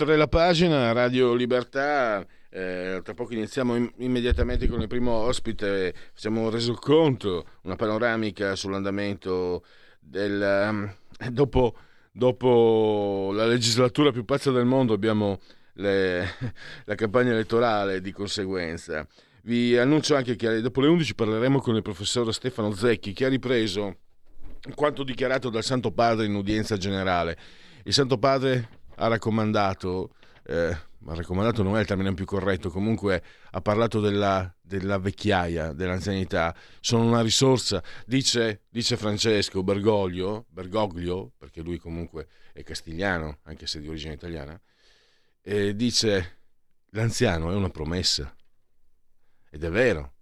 Oltre la pagina, Radio Libertà, eh, tra poco iniziamo in, immediatamente con il primo ospite, facciamo un resoconto, una panoramica sull'andamento del... Um, dopo, dopo, la legislatura più pazza del mondo abbiamo le, la campagna elettorale di conseguenza. Vi annuncio anche che dopo le 11 parleremo con il professor Stefano Zecchi che ha ripreso quanto dichiarato dal Santo Padre in udienza generale. Il Santo Padre ha raccomandato, eh, ma raccomandato non è il termine più corretto, comunque ha parlato della, della vecchiaia, dell'anzianità, sono una risorsa, dice, dice Francesco Bergoglio, Bergoglio, perché lui comunque è castigliano, anche se di origine italiana, e dice l'anziano è una promessa, ed è vero,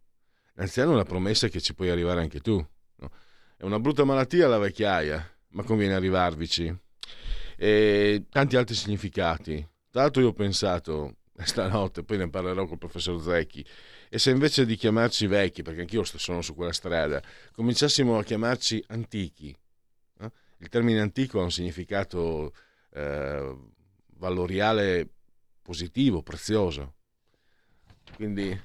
l'anziano è una promessa che ci puoi arrivare anche tu. No? È una brutta malattia la vecchiaia, ma conviene arrivarvici e tanti altri significati. Tra l'altro io ho pensato stanotte, poi ne parlerò col professor Zecchi, e se invece di chiamarci vecchi, perché anch'io sono su quella strada, cominciassimo a chiamarci antichi, eh? il termine antico ha un significato eh, valoriale positivo, prezioso, quindi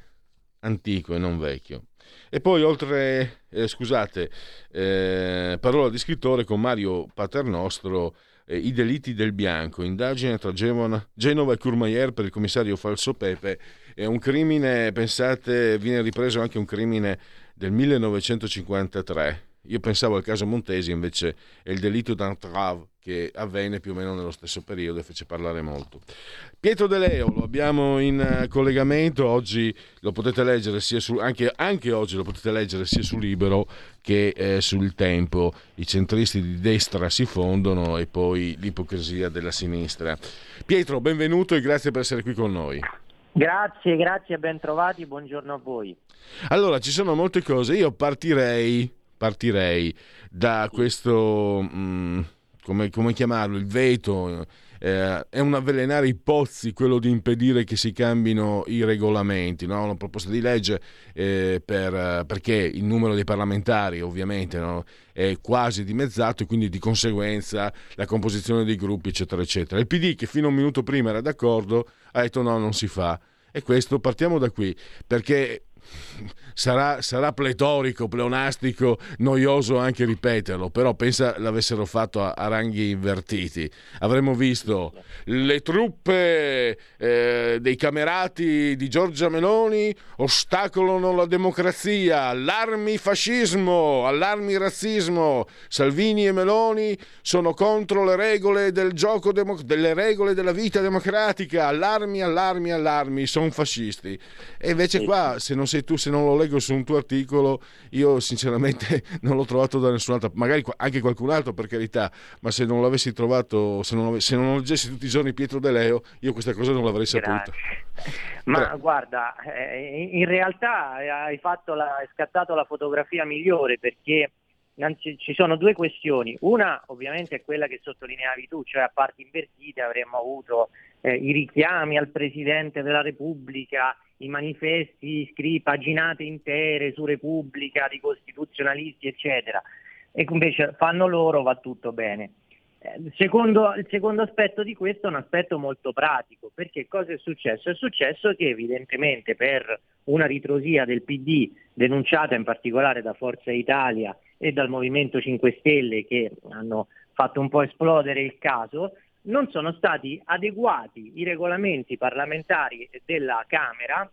antico e non vecchio. E poi oltre, eh, scusate, eh, parola di scrittore con Mario Paternostro, eh, I delitti del bianco, indagine tra Genova, Genova e Courmayeur per il commissario Falso Pepe. È un crimine, pensate, viene ripreso anche un crimine del 1953. Io pensavo al caso Montesi, invece è il delitto d'entrave che avvenne più o meno nello stesso periodo e fece parlare molto. Pietro De Leo lo abbiamo in eh, collegamento, oggi lo potete leggere sia su, anche, anche oggi lo potete leggere sia su Libero che eh, sul Tempo. I centristi di destra si fondono e poi l'ipocrisia della sinistra. Pietro, benvenuto e grazie per essere qui con noi. Grazie, grazie, ben trovati, buongiorno a voi. Allora, ci sono molte cose, io partirei, partirei da questo... Mm, come, come chiamarlo, il veto, eh, è un avvelenare i pozzi quello di impedire che si cambino i regolamenti, no? una proposta di legge eh, per, perché il numero dei parlamentari ovviamente no? è quasi dimezzato e quindi di conseguenza la composizione dei gruppi eccetera eccetera. Il PD che fino a un minuto prima era d'accordo ha detto no non si fa e questo partiamo da qui perché sarà, sarà, pletorico, pleonastico, noioso anche ripeterlo, però pensa l'avessero fatto a, a ranghi invertiti. Avremmo visto le truppe eh, dei camerati di Giorgia Meloni ostacolano la democrazia, allarmi fascismo, allarmi razzismo, Salvini e Meloni sono contro le regole del gioco, demo- delle regole della vita democratica, allarmi, allarmi, allarmi, sono fascisti. E invece qua, se non sei tu, se non lo leggo su un tuo articolo, io sinceramente non l'ho trovato da nessun'altra, magari anche qualcun altro per carità, ma se non l'avessi trovato, se non, se non leggessi tutti i giorni Pietro De Leo, io questa cosa non l'avrei saputa. Ma Però. guarda, eh, in realtà hai, la, hai scattato la fotografia migliore perché ci sono due questioni. Una ovviamente è quella che sottolineavi tu, cioè a parti invertite avremmo avuto eh, i richiami al Presidente della Repubblica, i manifesti scritti, paginate intere su Repubblica, di costituzionalisti, eccetera. E invece fanno loro, va tutto bene. Eh, secondo, il secondo aspetto di questo è un aspetto molto pratico, perché cosa è successo? È successo che evidentemente per una ritrosia del PD, denunciata in particolare da Forza Italia e dal Movimento 5 Stelle che hanno fatto un po' esplodere il caso, non sono stati adeguati i regolamenti parlamentari della Camera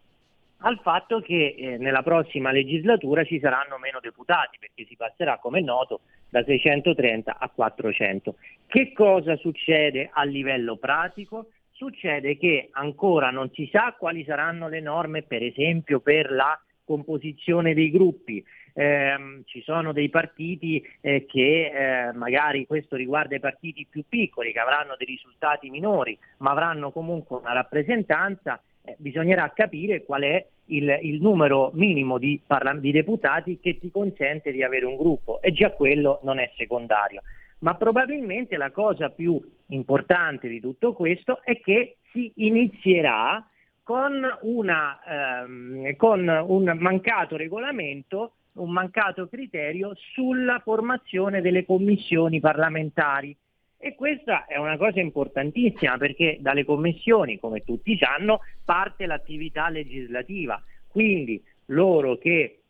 al fatto che eh, nella prossima legislatura ci saranno meno deputati, perché si passerà, come è noto, da 630 a 400. Che cosa succede a livello pratico? succede che ancora non si sa quali saranno le norme, per esempio per la composizione dei gruppi. Eh, ci sono dei partiti eh, che eh, magari questo riguarda i partiti più piccoli che avranno dei risultati minori ma avranno comunque una rappresentanza, eh, bisognerà capire qual è il, il numero minimo di, parla- di deputati che ti consente di avere un gruppo e già quello non è secondario. Ma probabilmente la cosa più importante di tutto questo è che si inizierà con, una, ehm, con un mancato regolamento, un mancato criterio sulla formazione delle commissioni parlamentari. E questa è una cosa importantissima perché dalle commissioni, come tutti sanno, parte l'attività legislativa. Quindi loro che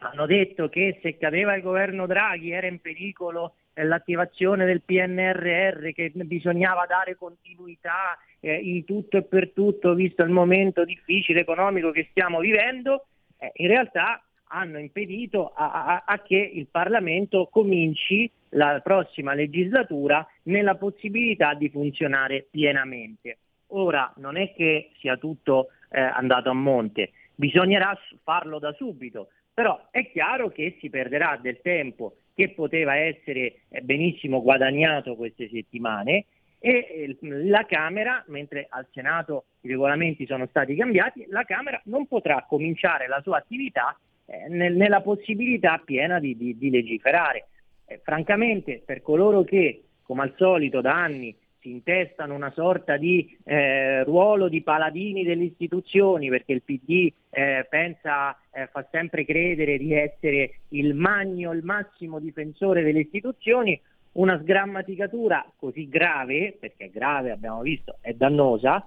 hanno detto che se cadeva il governo Draghi era in pericolo l'attivazione del PNRR, che bisognava dare continuità eh, in tutto e per tutto, visto il momento difficile economico che stiamo vivendo, eh, in realtà hanno impedito a, a, a, che il Parlamento cominci la prossima legislatura nella possibilità di funzionare pienamente. Ora non è che sia tutto eh, andato a monte, bisognerà farlo da subito, però è chiaro che si perderà del tempo che poteva essere eh, benissimo guadagnato queste settimane e la Camera, mentre al Senato i regolamenti sono stati cambiati, la Camera non potrà cominciare la sua attività eh, nel, nella possibilità piena di, di, di legiferare. Eh, francamente, per coloro che, come al solito, da anni si intestano una sorta di eh, ruolo di paladini delle istituzioni, perché il PD eh, pensa, eh, fa sempre credere di essere il magno, il massimo difensore delle istituzioni, una sgrammaticatura così grave, perché è grave, abbiamo visto, è dannosa,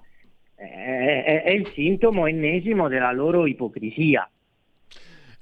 è, è il sintomo ennesimo della loro ipocrisia.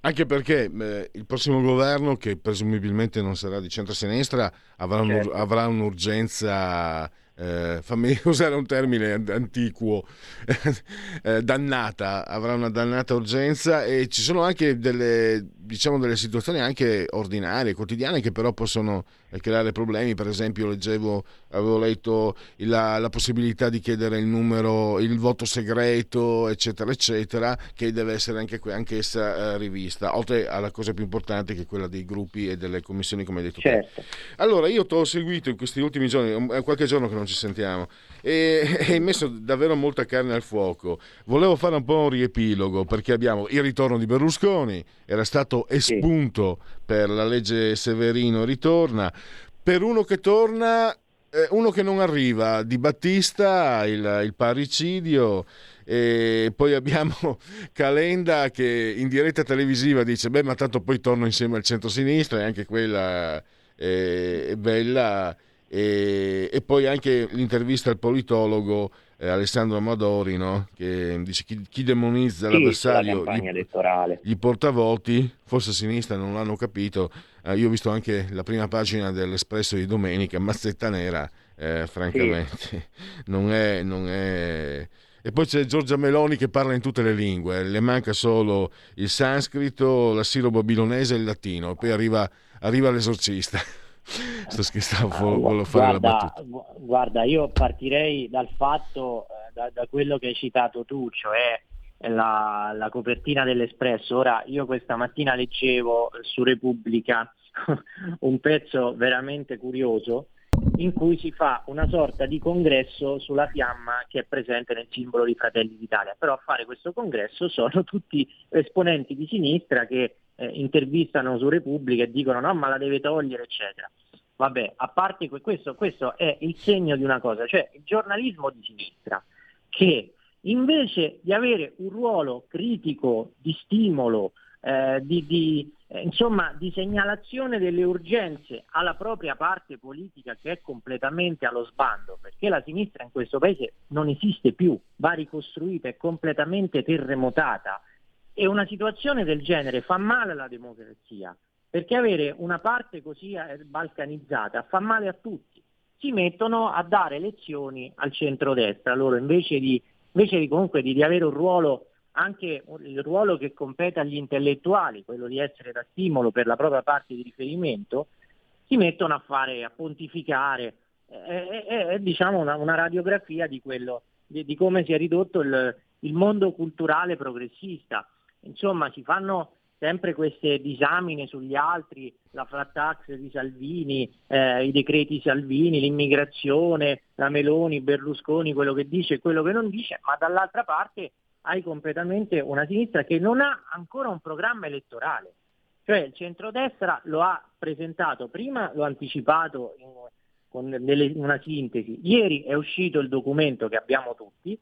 Anche perché eh, il prossimo governo, che presumibilmente non sarà di centro-sinistra, avrà, certo. un, avrà un'urgenza eh, fammi usare un termine antiquo, eh, dannata, avrà una dannata urgenza e ci sono anche delle, diciamo, delle situazioni anche ordinarie, quotidiane che però possono creare problemi, per esempio leggevo, avevo letto la, la possibilità di chiedere il numero, il voto segreto, eccetera, eccetera, che deve essere anche, anch'essa eh, rivista, oltre alla cosa più importante che è quella dei gruppi e delle commissioni, come hai detto certo. Allora, io ti ho seguito in questi ultimi giorni, è qualche giorno che non ci sentiamo, e hai messo davvero molta carne al fuoco. Volevo fare un po' un riepilogo, perché abbiamo il ritorno di Berlusconi, era stato espunto sì. Per la legge Severino ritorna, per uno che torna, eh, uno che non arriva, Di Battista, il, il parricidio, e poi abbiamo Calenda che in diretta televisiva dice beh ma tanto poi torno insieme al centro-sinistra e anche quella è, è bella e, e, poi anche l'intervista al politologo eh, Alessandro Amadori no? che dice chi, chi demonizza sì, l'avversario la gli, gli, porta voti forse a sinistra non l'hanno capito eh, io ho visto anche la prima pagina dell'Espresso di domenica mazzetta nera eh, francamente sì. non, è, non è e poi c'è Giorgia Meloni che parla in tutte le lingue, le manca solo il sanscrito, la silo babilonese e il latino, poi arriva, arriva l'esorcista. Sto scherzando, ah, volevo fare guarda, la battuta. Guarda, io partirei dal fatto, eh, da, da, quello che hai citato tu, cioè la, la, copertina dell'Espresso. Ora, io questa mattina leggevo su Repubblica un pezzo veramente curioso in cui si fa una sorta di congresso sulla fiamma che è presente nel simbolo di Fratelli d'Italia. Però a fare questo congresso sono tutti esponenti di sinistra che eh, intervistano su Repubblica e dicono no ma la deve togliere eccetera. Vabbè, a parte questo, questo è il segno di una cosa, cioè il giornalismo di sinistra che invece di avere un ruolo critico, di stimolo, eh, di, di, eh, insomma, di segnalazione delle urgenze alla propria parte politica che è completamente allo sbando, perché la sinistra in questo paese non esiste più, va ricostruita, è completamente terremotata. E una situazione del genere fa male alla democrazia, perché avere una parte così eh, balcanizzata fa male a tutti. Si mettono a dare lezioni al centrodestra, loro invece di, invece di comunque di, di avere un ruolo anche il ruolo che compete agli intellettuali, quello di essere da stimolo per la propria parte di riferimento, si mettono a fare, a pontificare, è, è, è diciamo una, una, radiografia di quello, di, di come si è ridotto il, il mondo culturale progressista. Insomma, si fanno sempre queste disamine sugli altri, la flat tax di Salvini, eh, i decreti Salvini, l'immigrazione, la Meloni, Berlusconi, quello che dice e quello che non dice, ma dall'altra parte hai completamente una sinistra che non ha ancora un programma elettorale. Cioè il centrodestra lo ha presentato, prima l'ho anticipato in, con delle, una sintesi, ieri è uscito il documento che abbiamo tutti,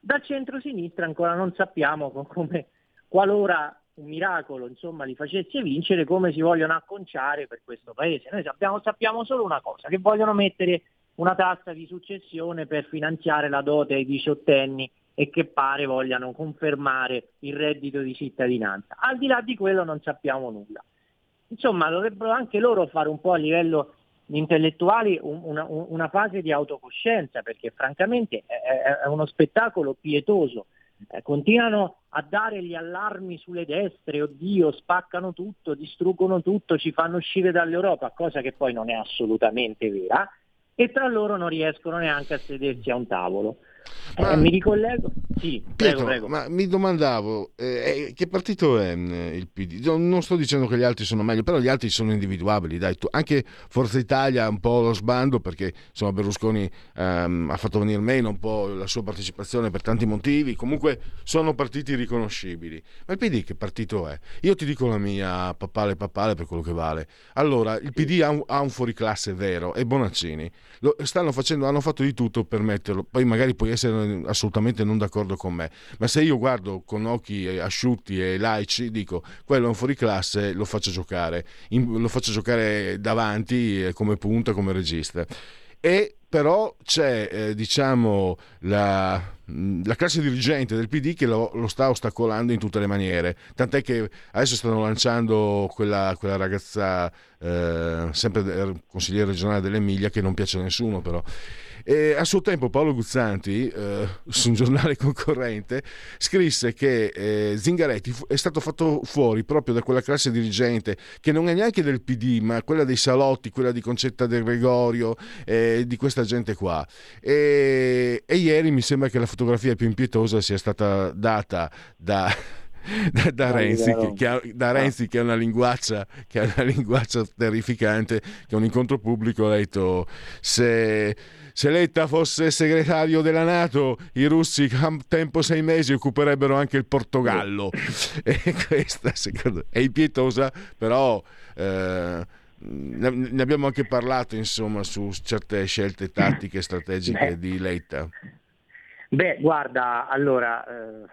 dal centro-sinistra ancora non sappiamo come, qualora un miracolo insomma, li facesse vincere come si vogliono acconciare per questo paese. Noi sappiamo, sappiamo solo una cosa, che vogliono mettere una tassa di successione per finanziare la dote ai diciottenni e che pare vogliano confermare il reddito di cittadinanza. Al di là di quello non sappiamo nulla. Insomma, dovrebbero anche loro fare un po' a livello intellettuali una, una fase di autocoscienza, perché francamente è, è uno spettacolo pietoso eh, continuano a dare gli allarmi sulle destre, oddio, spaccano tutto, distruggono tutto, ci fanno uscire dall'Europa, cosa che poi non è assolutamente vera, e tra loro non riescono neanche a sedersi a un tavolo. Ma, eh, mi ricollego? Sì, Pietro, prego, prego. ma mi domandavo, eh, che partito è eh, il PD? Non sto dicendo che gli altri sono meglio, però gli altri sono individuabili, dai. Tu, anche Forza Italia ha un po' lo sbando perché insomma, Berlusconi ehm, ha fatto venire meno un po' la sua partecipazione per tanti motivi, comunque sono partiti riconoscibili. Ma il PD che partito è? Io ti dico la mia papale papale per quello che vale. Allora, il PD ha un, ha un fuoriclasse vero e Bonaccini lo, stanno facendo, hanno fatto di tutto per metterlo, poi magari puoi essere assolutamente non d'accordo con me, ma se io guardo con occhi asciutti e laici, dico quello è un fuoriclasse, lo faccio giocare, in, lo faccio giocare davanti eh, come punta, come regista. E però c'è eh, diciamo la, la, classe dirigente del PD che lo, lo, sta ostacolando in tutte le maniere. Tant'è che adesso stanno lanciando quella, quella ragazza eh, sempre consigliere regionale dell'Emilia che non piace a nessuno però e a suo tempo Paolo Guzzanti, eh, su un giornale concorrente, scrisse che eh, Zingaretti è stato fatto fuori proprio da quella classe dirigente che non è neanche del PD, ma quella dei salotti, quella di Concetta del Gregorio, eh, di questa gente qua. E, e ieri mi sembra che la fotografia più impietosa sia stata data da da, da, Renzi, che, che ha, da, Renzi, che, ha, una linguaccia che ha una linguaccia terrificante che a un incontro pubblico ha detto se se Letta fosse segretario della Nato, i russi a tempo sei mesi occuperebbero anche il Portogallo. e questa, secondo è impietosa, però... Eh, ne abbiamo anche parlato insomma su certe scelte tattiche e strategiche di Letta. Beh, guarda, allora, eh,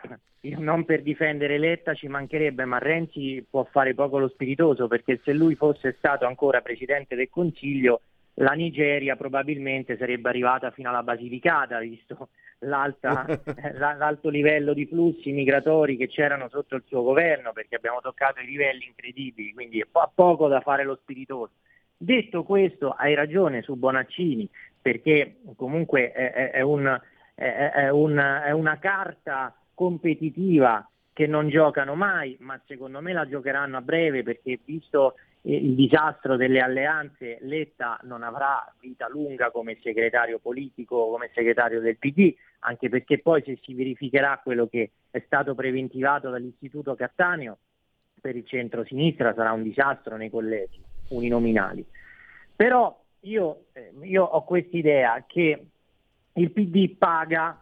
non per difendere Letta ci mancherebbe, ma Renzi può fare poco lo spiritoso perché se lui fosse stato ancora Presidente del Consiglio la Nigeria probabilmente sarebbe arrivata fino alla Basilicata, visto l'alto livello di flussi migratori che c'erano sotto il suo governo, perché abbiamo toccato i livelli incredibili, quindi ha poco da fare lo spiritoso. Detto questo, hai ragione su Bonaccini, perché comunque è, è, un, è, un, è una carta competitiva che non giocano mai, ma secondo me la giocheranno a breve perché visto il disastro delle alleanze, Letta non avrà vita lunga come segretario politico, come segretario del PD, anche perché poi se si verificherà quello che è stato preventivato dall'Istituto Cattaneo, per il centro-sinistra sarà un disastro nei collegi uninominali. Però io, eh, io ho quest'idea che il PD paga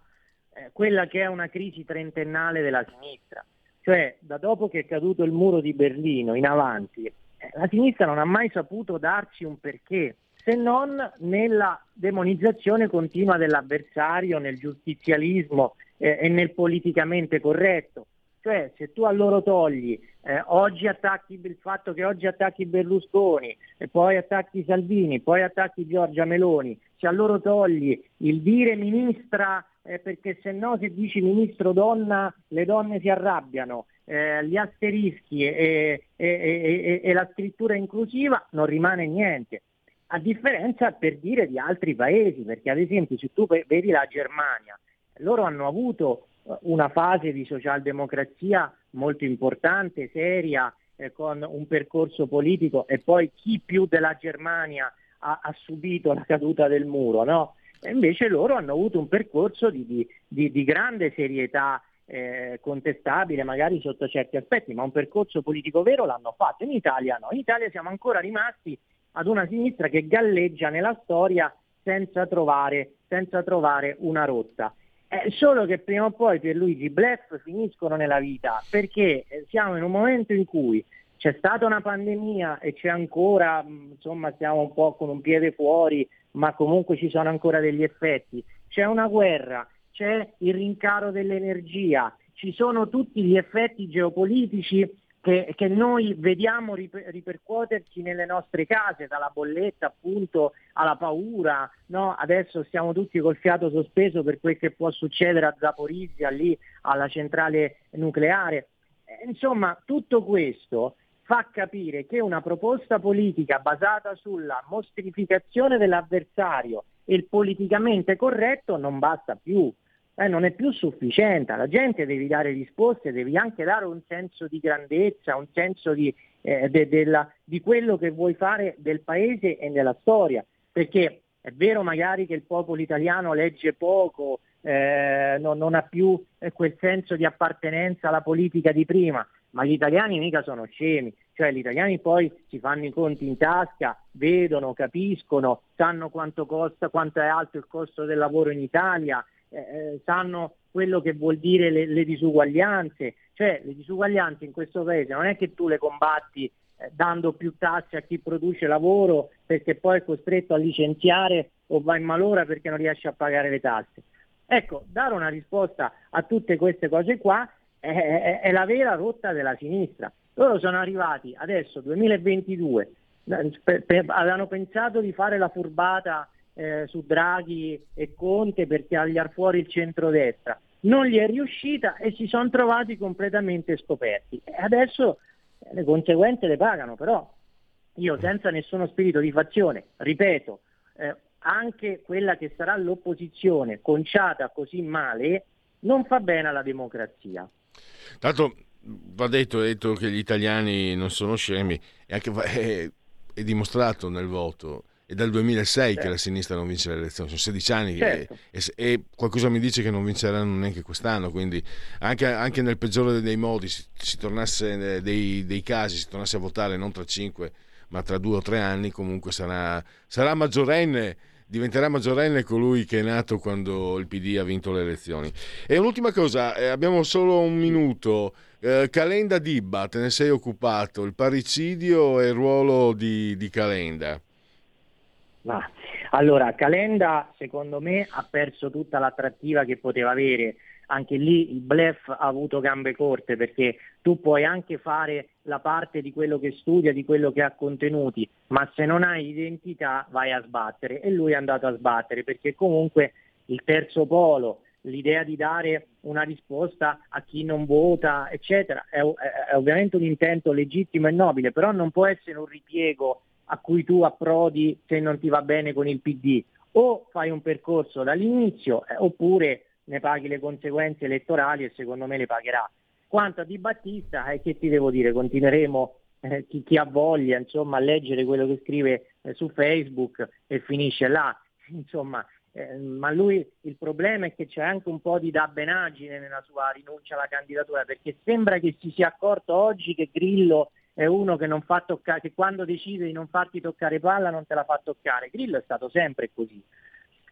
eh, quella che è una crisi trentennale della sinistra, cioè da dopo che è caduto il muro di Berlino in avanti la sinistra non ha mai saputo darci un perché, se non nella demonizzazione continua dell'avversario, nel giustizialismo eh, e nel politicamente corretto. Cioè se tu a loro togli, eh, oggi attacchi il fatto che oggi attacchi Berlusconi, poi attacchi Salvini, poi attacchi Giorgia Meloni, se a loro togli il dire ministra eh, perché se no se dici ministro donna le donne si arrabbiano, eh, gli asterischi e, e, e, e, la scrittura inclusiva non rimane niente. A differenza per dire di altri paesi, perché ad esempio se tu vedi la Germania, loro hanno avuto una fase di socialdemocrazia molto importante, seria, eh, con un percorso politico e poi chi più della Germania ha, ha subito la caduta del muro, no? E invece loro hanno avuto un percorso di, di, di, di grande serietà eh, contestabile magari sotto certi aspetti, ma un percorso politico vero l'hanno fatto. In Italia no, in Italia siamo ancora rimasti ad una sinistra che galleggia nella storia senza trovare, senza trovare una rotta. Eh, solo che prima o poi per Luigi Bluff finiscono nella vita perché eh, siamo in un momento in cui c'è stata una pandemia e c'è ancora, insomma siamo un po' con un piede fuori, ma comunque ci sono ancora degli effetti. C'è una guerra, c'è il rincaro dell'energia, ci sono tutti gli effetti geopolitici che, che noi vediamo riper- ripercuotersi nelle nostre case, dalla bolletta appunto alla paura, no? adesso stiamo tutti col fiato sospeso per quel che può succedere a Zaporizia, lì alla centrale nucleare. Insomma, tutto questo fa capire che una proposta politica basata sulla mostrificazione dell'avversario e il politicamente corretto non basta più, eh, non è più sufficiente, alla gente devi dare risposte, devi anche dare un senso di grandezza, un senso di, eh, de, della, di quello che vuoi fare del paese e della storia, perché è vero magari che il popolo italiano legge poco, eh, non, non, ha più eh, quel senso di appartenenza alla politica di prima, ma gli italiani mica sono scemi, cioè gli italiani poi si fanno i conti in tasca, vedono, capiscono, sanno quanto costa, quanto è alto il costo del lavoro in Italia, eh, eh, sanno quello che vuol dire le, le, disuguaglianze, cioè le disuguaglianze in questo paese non è che tu le combatti eh, dando più tasse a chi produce lavoro perché poi è costretto a licenziare o va in malora perché non riesce a pagare le tasse. Ecco, dare una risposta a tutte queste cose qua è, è, la vera rotta della sinistra. Loro sono arrivati adesso, 2022, per, per, avevano pensato di fare la furbata eh, su Draghi e Conte per tagliare fuori il centrodestra. Non gli è riuscita e si sono trovati completamente scoperti. E adesso eh, le conseguenze le pagano, però io senza nessuno spirito di fazione, ripeto, eh, anche quella che sarà l'opposizione conciata così male non fa bene alla democrazia. Tanto va detto, detto, che gli italiani non sono scemi, è, anche, è, è dimostrato nel voto. È dal 2006 certo. che la sinistra non vince le elezioni, sono 16 anni certo. e, e, qualcosa mi dice che non vinceranno neanche quest'anno, quindi anche, anche nel peggiore dei modi si, si tornasse eh, dei, dei, casi, si tornasse a votare non tra 5 ma tra 2 o 3 anni comunque sarà, sarà maggiorenne diventerà maggiorenne colui che è nato quando il PD ha vinto le elezioni. E un'ultima cosa, eh, abbiamo solo un minuto. Eh, Calenda Dibba, te ne sei occupato, il parricidio e il ruolo di, di Calenda. Ma, allora, Calenda secondo me ha perso tutta l'attrattiva che poteva avere. Anche lì il blef ha avuto gambe corte perché tu puoi anche fare la parte di quello che studia, di quello che ha contenuti, ma se non hai identità vai a sbattere. E lui è andato a sbattere perché comunque il terzo polo, l'idea di dare una risposta a chi non vota, eccetera, è, è, è ovviamente un intento legittimo e nobile, però non può essere un ripiego a cui tu approdi se non ti va bene con il PD. O fai un percorso dall'inizio eh, oppure ne paghi le conseguenze elettorali e secondo me le pagherà. Quanto a Di Battista, eh, che ti devo dire, continueremo eh, chi, chi, ha voglia insomma, a leggere quello che scrive eh, su Facebook e finisce là. Insomma, eh, ma lui il problema è che c'è anche un po' di dabbenaggine nella sua rinuncia alla candidatura, perché sembra che si sia accorto oggi che Grillo è uno che, non fa toccare, che quando decide di non farti toccare palla non te la fa toccare. Grillo è stato sempre così.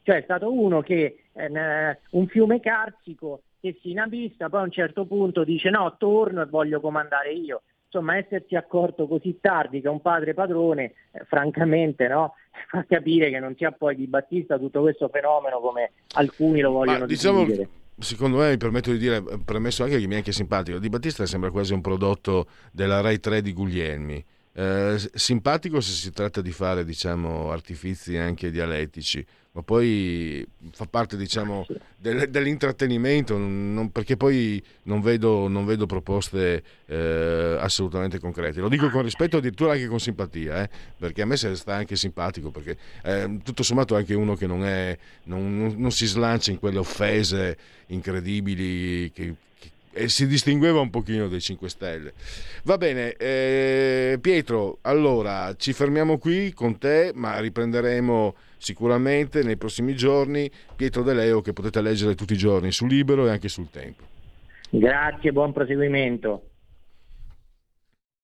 Cioè è stato uno che, eh, un fiume carsico che si inabissa, poi a un certo punto dice no, torno e voglio comandare io. Insomma, essersi accorto così tardi che è un padre padrone, eh, francamente, no? fa capire che non sia poi di Battista tutto questo fenomeno come alcuni lo vogliono Ma, diciamo, Secondo me mi permetto di dire, premesso anche che mi è anche simpatico, Di Battista sembra quasi un prodotto della Rai 3 di Guglielmi. Eh, simpatico se si tratta di fare diciamo, artifici anche dialettici, ma poi fa parte diciamo, del, dell'intrattenimento, non, perché poi non vedo, non vedo proposte eh, assolutamente concrete. Lo dico con rispetto, addirittura anche con simpatia, eh, perché a me sta anche simpatico, perché eh, tutto sommato è anche uno che non, è, non, non si slancia in quelle offese incredibili che, e si distingueva un pochino dai 5 Stelle. Va bene, eh, Pietro, allora ci fermiamo qui con te, ma riprenderemo sicuramente nei prossimi giorni Pietro De Leo che potete leggere tutti i giorni su Libero e anche sul Tempo. Grazie, buon proseguimento.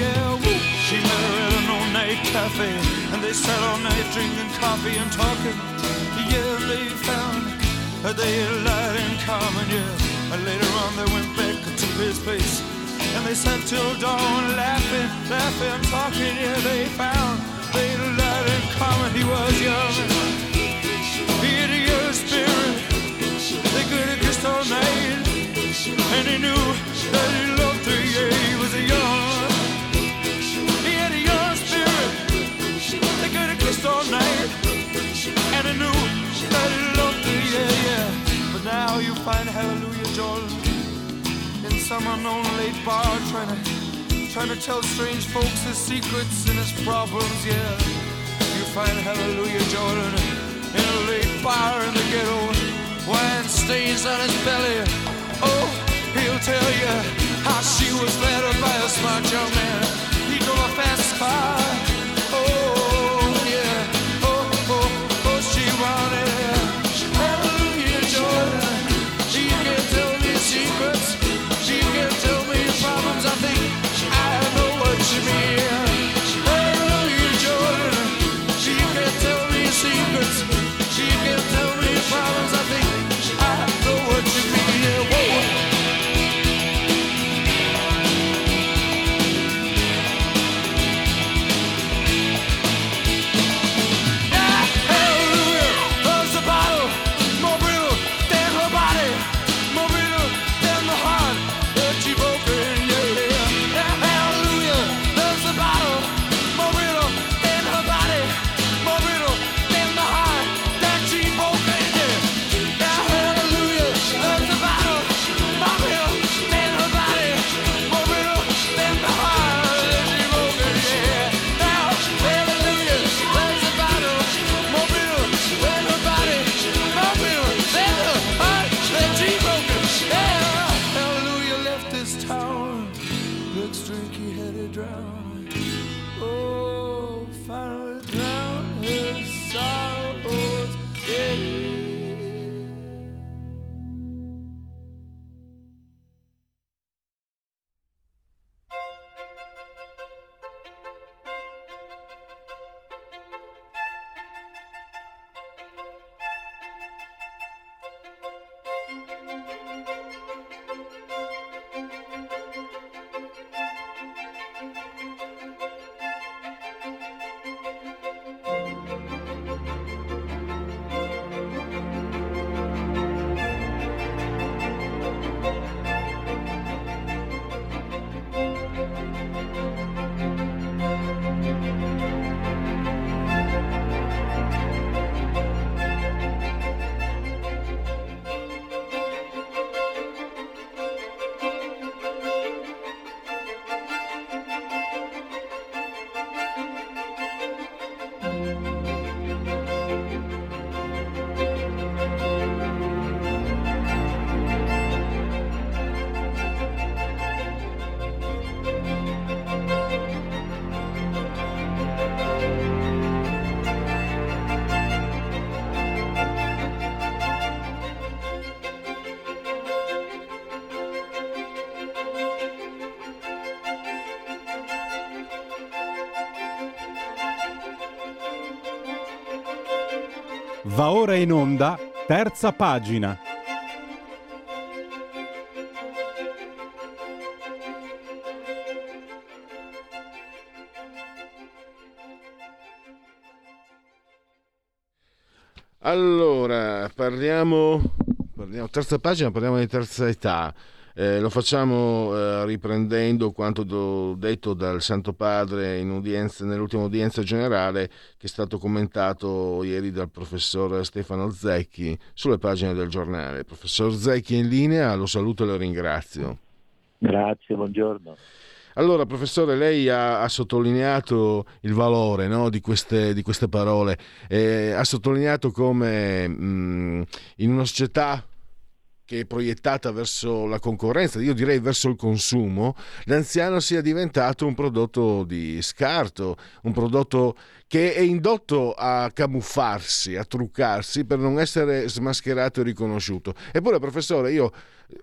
yeah. Woo. She met her at an all night cafe, and they sat all night drinking coffee and talking. Yeah, they found that they had lied in common, yeah. And later on, they went back to his place, and they sat till dawn laughing, laughing, talking. Yeah, they found they had in common. He was young, he had a young spirit. They could have kissed all night, and he knew that he loved her. Yeah, he was a young. kissed all night, and I knew that he loved her. yeah, yeah. But now you find Hallelujah Jordan in some unknown late bar, trying to trying to tell strange folks his secrets and his problems, yeah. You find Hallelujah Jordan in a late bar in the ghetto, wine stains on his belly. Oh, he'll tell you how she was led by a smart young man. He drove a fast car. Va ora in onda, terza pagina. Allora, parliamo, parliamo, terza pagina, parliamo di terza età. Eh, lo facciamo eh, riprendendo quanto do, detto dal Santo Padre in udienza, nell'ultima udienza generale che è stato commentato ieri dal professor Stefano Zecchi sulle pagine del giornale. Professor Zecchi in linea, lo saluto e lo ringrazio. Grazie, buongiorno. Allora, professore, lei ha, ha sottolineato il valore no, di, queste, di, queste, parole, eh, ha sottolineato come mh, mm, in una società che è proiettata verso la concorrenza, io direi verso il consumo, l'anziano sia diventato un prodotto di scarto, un prodotto che è indotto a camuffarsi, a truccarsi per non essere smascherato e riconosciuto. Eppure, professore, io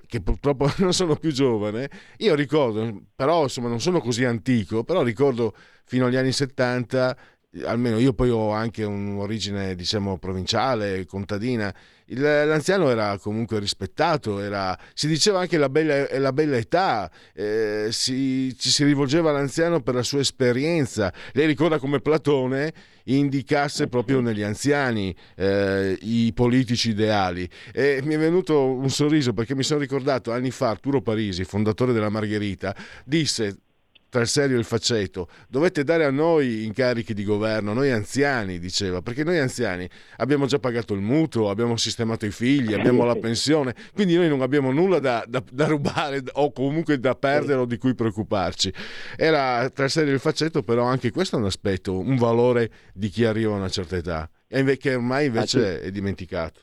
che purtroppo non sono più giovane, io ricordo, però insomma non sono così antico, però ricordo fino agli anni 70 almeno io poi ho anche un'origine diciamo provinciale, contadina, il, l'anziano era comunque rispettato, era, si diceva anche la bella, la bella età, eh, si, ci si rivolgeva all'anziano per la sua esperienza. Lei ricorda come Platone indicasse proprio negli anziani eh, i politici ideali. E mi è venuto un sorriso perché mi sono ricordato anni fa Arturo Parisi, fondatore della Margherita, disse tra il serio e il faceto. Dovete dare a noi incarichi di governo, noi anziani, diceva, perché noi anziani abbiamo già pagato il mutuo, abbiamo sistemato i figli, abbiamo la pensione, quindi noi non abbiamo nulla da, da, da rubare o comunque da perdere o di cui preoccuparci. Era tra il serio e il faceto, però anche questo è un aspetto, un valore di chi arriva a una certa età, che ormai invece è dimenticato.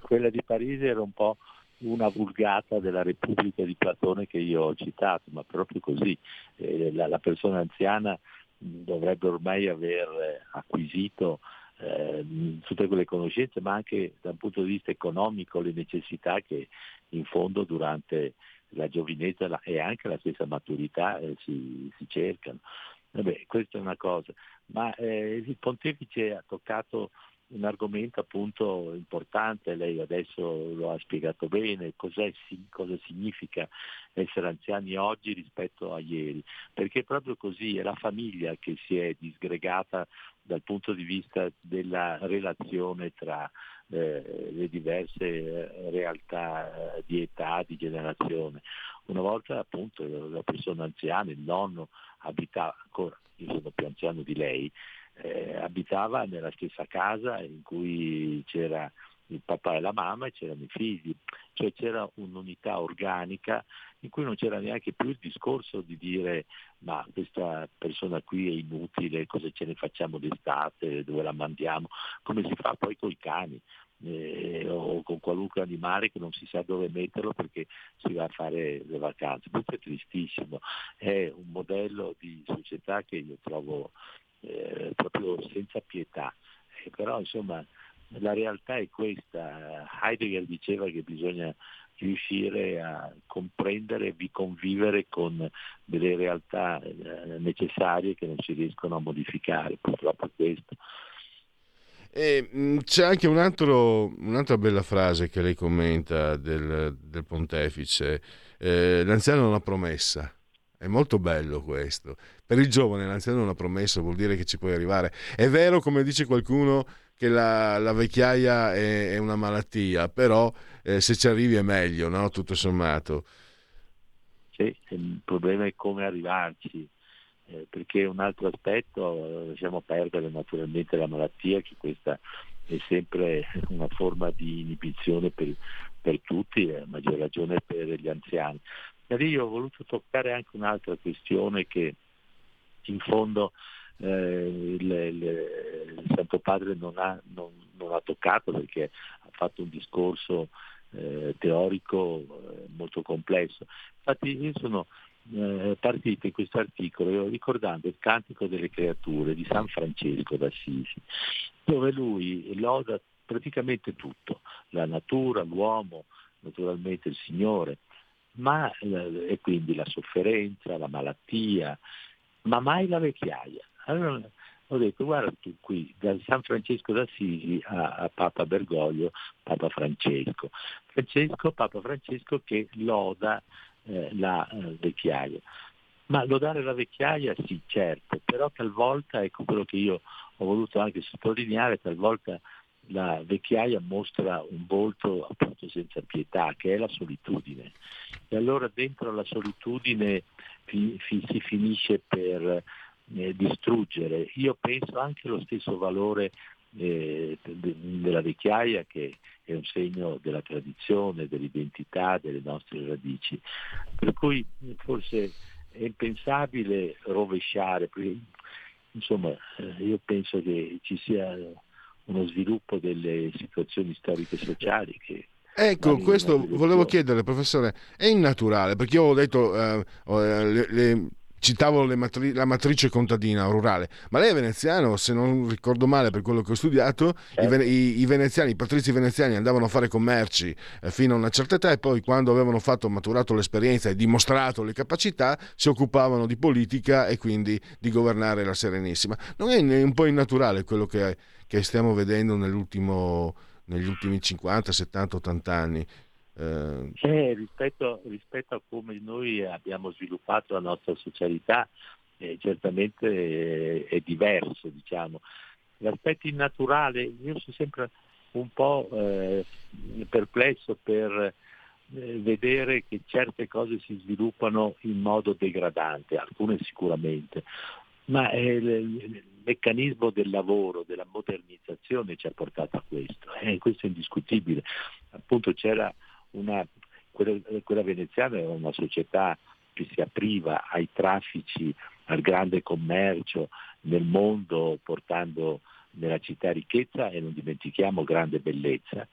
Quella di Parisi era un po' una vulgata della Repubblica di Platone che io ho citato, ma proprio così. Eh, la, la, persona anziana dovrebbe ormai aver acquisito eh, tutte quelle conoscenze, ma anche dal punto di vista economico le necessità che in fondo durante la giovinezza e anche la stessa maturità eh, si, si, cercano. Vabbè, questa è una cosa, ma eh, il pontefice ha toccato un argomento appunto importante, lei adesso lo ha spiegato bene, cosa significa essere anziani oggi rispetto a ieri, perché proprio così è la famiglia che si è disgregata dal punto di vista della relazione tra eh, le diverse eh, realtà eh, di età, di generazione. Una volta appunto la persona anziana, il nonno, abitava ancora, io sono più anziano di lei, eh, abitava nella stessa casa in cui c'era il papà e la mamma e c'erano i figli, cioè c'era un'unità organica in cui non c'era neanche più il discorso di dire ma questa persona qui è inutile, cosa ce ne facciamo d'estate, dove la mandiamo, come si fa poi con i cani. Eh, o con qualunque animale che non si sa dove metterlo perché si va a fare le vacanze. Questo è tristissimo, è un modello di società che io trovo eh, proprio senza pietà. Eh, però insomma la realtà è questa. Heidegger diceva che bisogna riuscire a comprendere e convivere con delle realtà eh, necessarie che non si riescono a modificare, purtroppo questo. E, mh, c'è anche un altro, un'altra bella frase che lei commenta del, del pontefice, eh, l'anziano è una promessa. È molto bello questo. Per il giovane l'anziano è una promessa, vuol dire che ci puoi arrivare. È vero, come dice qualcuno, che la, la vecchiaia è, è, una malattia, però eh, se ci arrivi è meglio, no? tutto sommato. Sì, il problema è come arrivarci, eh, perché un altro aspetto, lasciamo perdere naturalmente la malattia, che questa è sempre una forma di inibizione per, per tutti, a maggior ragione per gli anziani. Ma io ho voluto toccare anche un'altra questione che in fondo eh, il, il, il, Santo Padre non ha, non, non ha, toccato perché ha fatto un discorso eh, teorico eh, molto complesso. Infatti io sono eh, partito in questo articolo ricordando il Cantico delle Creature di San Francesco d'Assisi, dove lui loda praticamente tutto, la natura, l'uomo, naturalmente il Signore, ma, eh, e quindi la sofferenza, la malattia, ma mai la vecchiaia. Allora, ho detto guarda tu qui, da San Francesco d'Assisi a, a Papa Bergoglio, Papa Francesco. Francesco, Papa Francesco che loda eh, la eh, vecchiaia. Ma lodare la vecchiaia sì, certo, però talvolta, ecco quello che io ho voluto anche sottolineare, talvolta la vecchiaia mostra un volto appunto senza pietà, che è la solitudine. E allora dentro la solitudine fi, fi, si finisce per eh, distruggere. Io penso anche lo stesso valore eh, della vecchiaia che è un segno della tradizione, dell'identità, delle nostre radici. Per cui forse è impensabile rovesciare, insomma eh, io penso che ci sia uno sviluppo delle situazioni storiche e sociali che Ecco, questo volevo chiedere, professore, è innaturale, perché io ho detto, eh, eh le, le, citavo matri- la matrice contadina rurale, ma lei è veneziano, se non ricordo male per quello che ho studiato, certo. i, i, veneziani, i patrizi veneziani andavano a fare commerci eh, fino a una certa età e poi quando avevano fatto, maturato l'esperienza e dimostrato le capacità, si occupavano di politica e quindi di governare la Serenissima. Non è un po' innaturale quello che, che stiamo vedendo negli ultimi 50, 70, 80 anni? Eh... Eh, rispetto, rispetto, a come noi abbiamo sviluppato la nostra socialità, eh, certamente è, è, diverso. Diciamo. L'aspetto innaturale, io sono sempre un po' eh, perplesso per eh, vedere che certe cose si sviluppano in modo degradante, alcune sicuramente, ma il, il meccanismo del lavoro, della modernizzazione ci ha portato a questo, e questo è indiscutibile. Appunto c'era una, quella, quella veneziana era una società che si apriva ai traffici, al grande commercio nel mondo, portando nella città ricchezza e non dimentichiamo grande bellezza,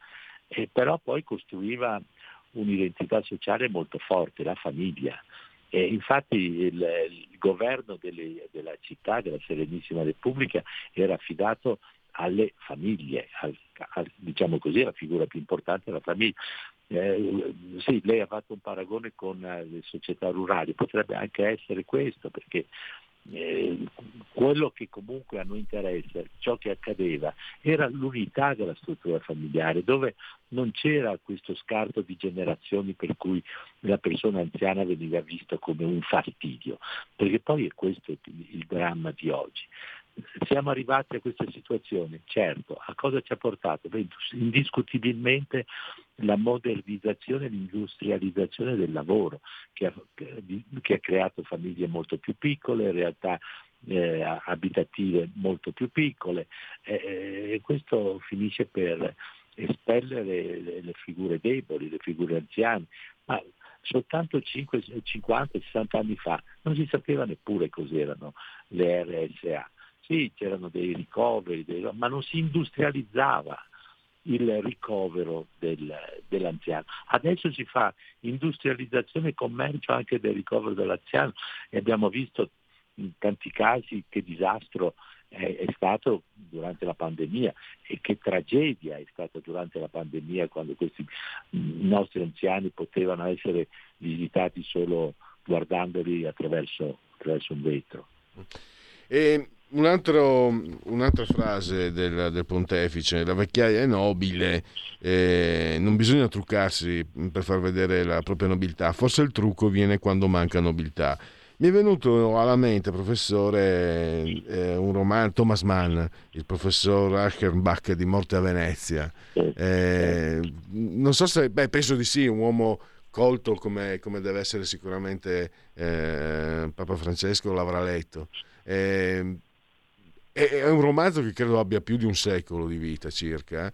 e però poi costruiva un'identità sociale molto forte, la famiglia. E infatti il, il governo delle, della città, della Serenissima Repubblica, era affidato alle famiglie, al, al, diciamo così, la figura più importante è la famiglia. Eh, sì, lei ha fatto un paragone con eh, le società rurali, potrebbe anche essere questo, perché eh, quello che comunque a noi interessa, ciò che accadeva, era l'unità della struttura familiare, dove non c'era questo scarto di generazioni per cui la persona anziana veniva vista come un fastidio, perché poi è questo il dramma di oggi siamo arrivati a questa situazione, certo, a cosa ci ha portato? Beh, indiscutibilmente la modernizzazione e l'industrializzazione del lavoro, che ha, che ha, creato famiglie molto più piccole, realtà eh, abitative molto più piccole, eh, e questo finisce per espellere le, le figure deboli, le figure anziane. Ma soltanto 5, 50, 60 anni fa non si sapeva neppure cos'erano le RSA sì, c'erano dei ricoveri, dei, ma non si industrializzava il ricovero del, dell'anziano. Adesso si fa industrializzazione e commercio anche del ricovero dell'anziano e abbiamo visto in tanti casi che disastro è, è, stato durante la pandemia e che tragedia è stata durante la pandemia quando questi nostri anziani potevano essere visitati solo guardandoli attraverso, attraverso un vetro. E un altro, un'altra frase del, del, pontefice, la vecchiaia è nobile, eh, non bisogna truccarsi per far vedere la propria nobiltà, forse il trucco viene quando manca nobiltà. Mi è venuto alla mente, professore, eh, un romanzo, Thomas Mann, il professor Aschenbach di Morte a Venezia. Eh, non so se, beh, penso di sì, un uomo colto come, come deve essere sicuramente eh, Papa Francesco l'avrà letto. Eh, è, un romanzo che credo abbia più di un secolo di vita circa.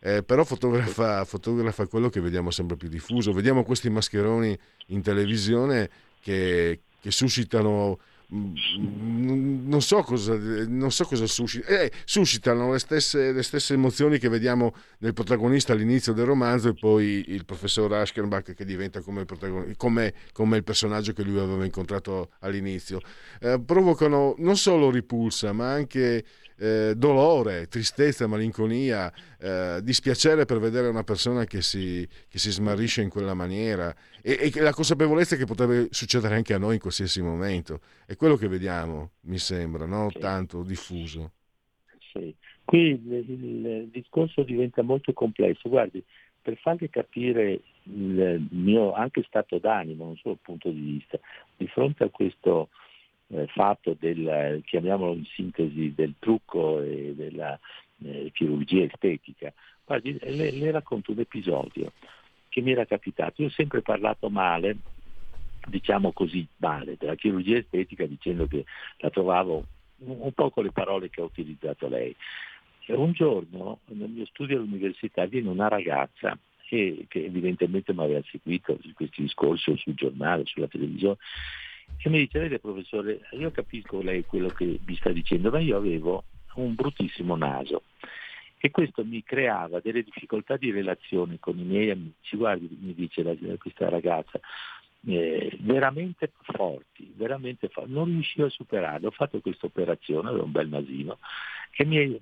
Eh, però fotografa, fotografa, quello che vediamo sempre più diffuso. Vediamo questi mascheroni in televisione che, che suscitano Mm, non so cosa, non so cosa suscita, eh, suscitano le stesse, le stesse, emozioni che vediamo nel protagonista all'inizio del romanzo e poi il professor Aschenbach che diventa come il, come, come il personaggio che lui aveva incontrato all'inizio. Eh, provocano non solo ripulsa ma anche eh, dolore, tristezza, malinconia, eh, dispiacere per vedere una persona che si, che si smarrisce in quella maniera e, e, la consapevolezza che potrebbe succedere anche a noi in qualsiasi momento. È quello che vediamo, mi sembra, no? tanto diffuso. Sì. Qui il, il, discorso diventa molto complesso. Guardi, per farle capire il mio anche stato d'animo, non solo punto di vista, di fronte a questo eh, fatto del, chiamiamolo in sintesi, del trucco e della eh, chirurgia estetica, guardi, le, le racconto un episodio che mi era capitato. Io ho sempre parlato male, diciamo così, male, della chirurgia estetica dicendo che la trovavo un po' con le parole che ha utilizzato lei. Un giorno nel mio studio all'università viene una ragazza che, che evidentemente mi aveva seguito su questi discorsi sul giornale, sulla televisione, e mi dice, vede professore, io capisco lei quello che mi sta dicendo, ma io avevo un bruttissimo naso e questo mi creava delle difficoltà di relazione con i miei amici. Guardi, mi dice la, questa ragazza, eh, veramente forti, veramente forti. non riuscivo a superarle. Ho fatto questa operazione, avevo un bel nasino, e mi è, eh,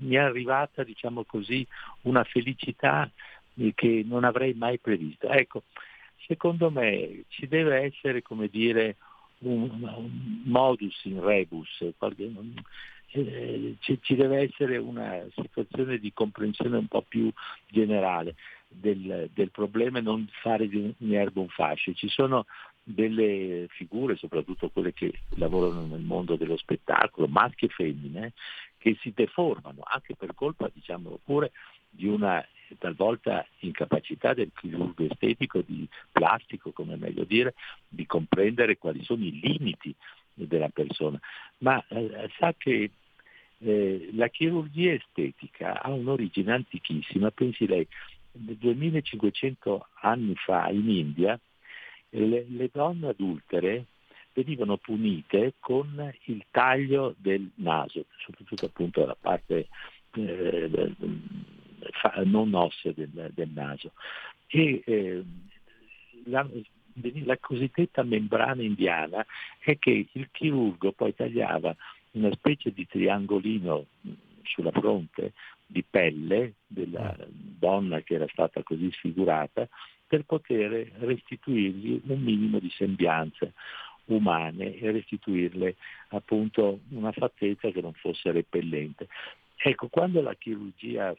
mi è arrivata, diciamo così, una felicità eh, che non avrei mai previsto. Ecco, secondo me ci deve essere, come dire, un, un modus in rebus, qualche, eh, ci, ci, deve essere una situazione di comprensione un po' più generale del, del problema e non fare di un erbo un fascio. Ci sono delle figure, soprattutto quelle che lavorano nel mondo dello spettacolo, maschi e femmine, che si deformano anche per colpa, diciamo, pure di una talvolta incapacità del chirurgo estetico, di plastico, come meglio dire, di comprendere quali sono i limiti della persona. Ma eh, sa che eh, la chirurgia estetica ha un'origine antichissima, pensi lei, 2500 anni fa in India le, le donne adultere venivano punite con il taglio del naso, soprattutto appunto la parte eh, non ossea del, del naso. E, eh, la, la cosiddetta membrana indiana è che il chirurgo poi tagliava una specie di triangolino sulla fronte di pelle della donna che era stata così sfigurata per poter restituirgli un minimo di sembianze umane e restituirle appunto una fattezza che non fosse repellente. Ecco, quando la chirurgia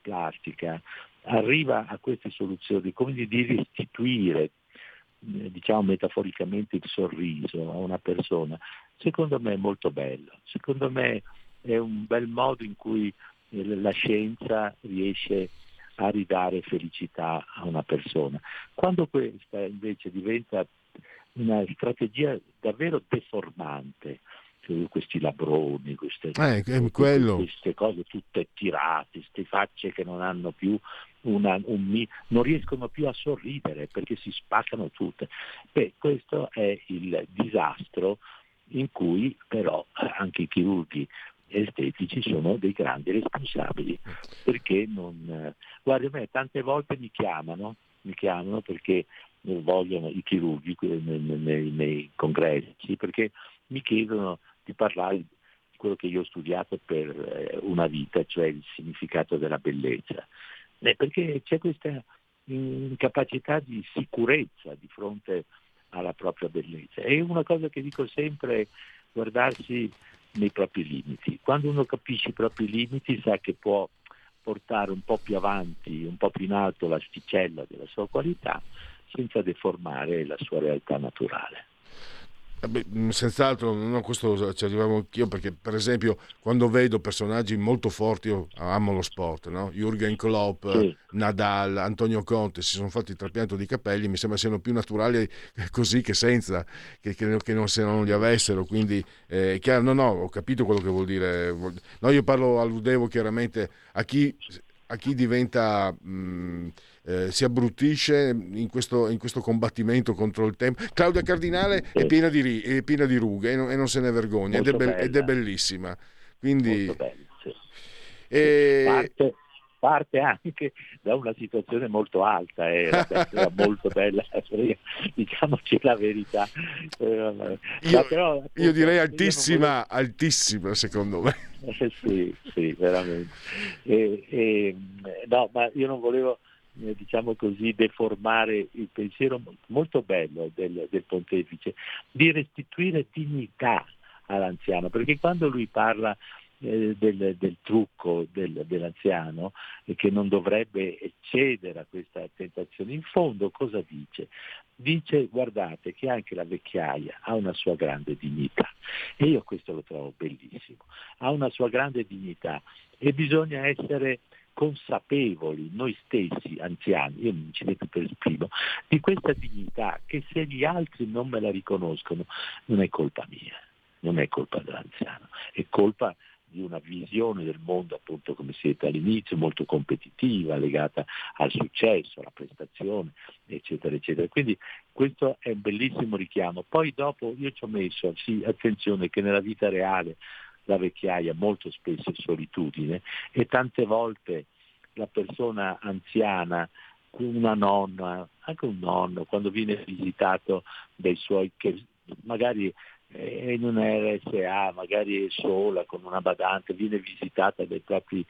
plastica arriva a queste soluzioni, come di restituire diciamo metaforicamente il sorriso a una persona, secondo me è molto bello, secondo me è un bel modo in cui la scienza riesce a ridare felicità a una persona. Quando questa invece diventa una strategia davvero deformante, questi labroni, queste, eh, queste, cose tutte tirate, queste facce che non hanno più una, un, non riescono più a sorridere perché si spaccano tutte. Beh, questo è il disastro in cui però anche i chirurghi estetici sono dei grandi responsabili perché non guardi a me tante volte mi chiamano mi chiamano perché vogliono i chirurghi nei, nei, nei congressi perché mi chiedono di parlare di quello che io ho studiato per eh, una vita, cioè il significato della bellezza. Eh, perché c'è questa incapacità di sicurezza di fronte alla propria bellezza. E una cosa che dico sempre è guardarsi nei propri limiti. Quando uno capisce i propri limiti sa che può portare un po' più avanti, un po' più in alto l'asticella della sua qualità senza deformare la sua realtà naturale. Eh beh, mm, senz'altro, no, questo ci arrivavo anch'io perché per esempio quando vedo personaggi molto forti, io amo lo sport, no? Jürgen Klopp, sì. Nadal, Antonio Conte, si sono fatti il trapianto di capelli, mi sembra siano più naturali così che senza, che, che, che non, se non li avessero, quindi eh, è chiaro, no no, ho capito quello che vuol dire, no, io parlo, alludevo chiaramente a chi, a chi diventa... Mh, mm, eh, si abbruttisce in questo, in questo, combattimento contro il tempo. Claudia Cardinale sì. è, piena di, è, piena di, rughe e non, e non se ne vergogna ed è, be- ed è, bellissima. Quindi, bello, sì. e... parte, parte, anche da una situazione molto alta, eh, era molto bella, diciamoci la verità. Eh, io, però, appunto, io, direi altissima, volevo... altissima secondo me. Eh, sì, sì, veramente. E, e, no, ma io non volevo eh, diciamo così, deformare il pensiero molto bello del, del pontefice, di restituire dignità all'anziano, perché quando lui parla eh, del, del, trucco del, dell'anziano e che non dovrebbe cedere a questa tentazione. In fondo cosa dice? Dice guardate che anche la vecchiaia ha una sua grande dignità e io questo lo trovo bellissimo, ha una sua grande dignità e bisogna essere consapevoli noi stessi anziani, io mi ci metto per primo, di questa dignità che se gli altri non me la riconoscono non è colpa mia, non è colpa dell'anziano, è colpa di una visione del mondo, appunto come siete all'inizio, molto competitiva, legata al successo, alla prestazione, eccetera, eccetera. Quindi questo è un bellissimo richiamo. Poi dopo io ci ho messo, sì, attenzione che nella vita reale la vecchiaia molto spesso è solitudine e tante volte la persona anziana, una nonna, anche un nonno, quando viene visitato dai suoi, che magari è in un RSA, magari è sola con una badante, viene visitata dai propri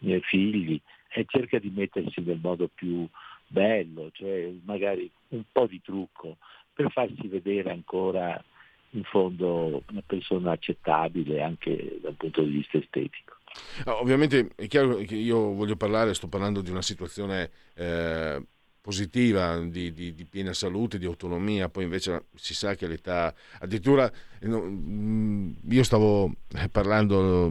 eh, figli e cerca di mettersi nel modo più bello, cioè magari un po' di trucco per farsi vedere ancora in fondo una persona accettabile anche dal punto di vista estetico. Ovviamente è chiaro che io voglio parlare, sto parlando di una situazione eh, positiva di, di, di, piena salute, di autonomia, poi invece si sa che l'età, addirittura eh, mm, io stavo eh, parlando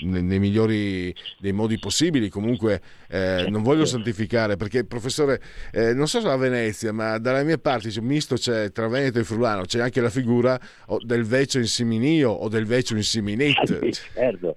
nei, nei migliori dei modi possibili, comunque eh, non voglio santificare perché professore, eh, non so se a Venezia, ma dalle mie parti c'è misto, c'è tra Veneto e Friulano, c'è anche la figura del vecchio insiminio o del vecchio insiminit. Certo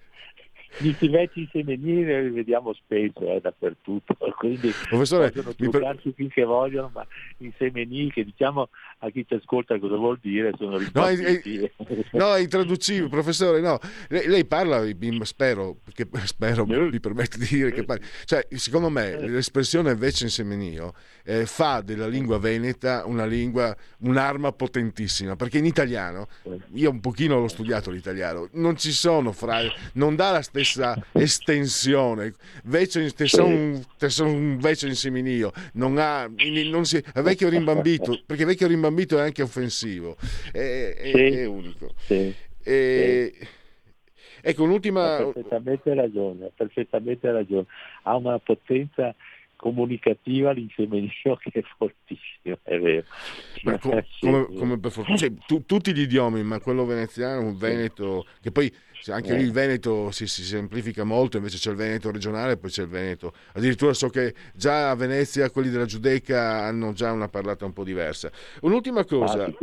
gli stivetti femminili li vediamo spesso eh, dappertutto, quindi Professore, possono truccarsi per... finché vogliono, ma i femminili che diciamo a chi ci ascolta cosa vuol dire sono ripartiti. No, è, no, è intraducibile, professore, no. Lei, lei parla, spero, che, spero mi permette di dire che parli. Cioè, secondo me l'espressione invece in semenio eh, fa della lingua veneta una lingua, un'arma potentissima, perché in italiano, io un pochino l'ho studiato l'italiano, non ci sono frasi, non dà la stessa stessa estensione. Vece, te sono un vecchio inseminio, non ha, non si, vecchio rimbambito, perché vecchio rimbambito è anche offensivo, è, è, sì. è unico. Sì. E, sì. Ecco, un'ultima... Ha perfettamente ragione, ha perfettamente ragione. Ha una potenza comunicativa l'inseminio che è fortissimo, è vero. Ma com- come, come per fortuna, cioè, tu, tutti gli idiomi, ma quello veneziano, un veneto, che poi anche lì il Veneto si, si, semplifica molto, invece c'è il Veneto regionale e poi c'è il Veneto. Addirittura so che già a Venezia quelli della Giudecca hanno già una parlata un po' diversa. Un'ultima cosa, ah,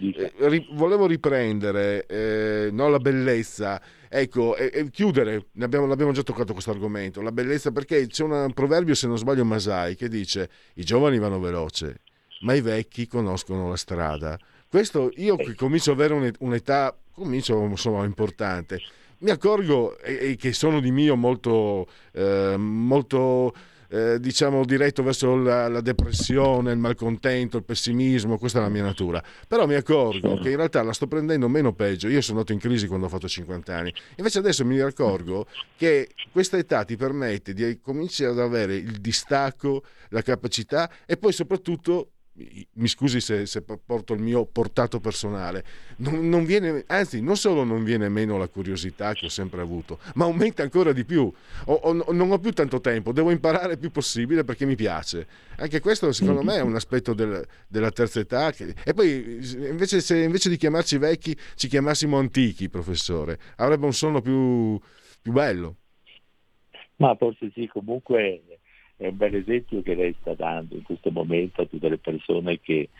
eh, ri- volevo riprendere eh, no, la bellezza. Ecco, e, e chiudere, abbiamo, l'abbiamo già toccato questo argomento, la bellezza perché c'è un proverbio, se non sbaglio, Masai, che dice i giovani vanno veloce, ma i vecchi conoscono la strada. Questo io che comincio ad avere un'età comincio insomma importante. Mi accorgo eh, che sono di mio molto, eh, molto eh, diciamo diretto verso la, la, depressione, il malcontento, il pessimismo, questa è la mia natura. Però mi accorgo che in realtà la sto prendendo meno peggio. Io sono andato in crisi quando ho fatto 50 anni. Invece adesso mi accorgo che questa età ti permette di cominciare ad avere il distacco, la capacità e poi soprattutto mi scusi se, se, porto il mio portato personale, non, non, viene, anzi non solo non viene meno la curiosità che ho sempre avuto, ma aumenta ancora di più. O, o, non ho più tanto tempo, devo imparare il più possibile perché mi piace. Anche questo secondo me è un aspetto del, della terza età. Che, e poi invece, se invece di chiamarci vecchi ci chiamassimo antichi, professore, avrebbe un sonno più, più bello. Ma forse sì, comunque è un bel esempio che lei sta dando in questo momento a tutte le persone che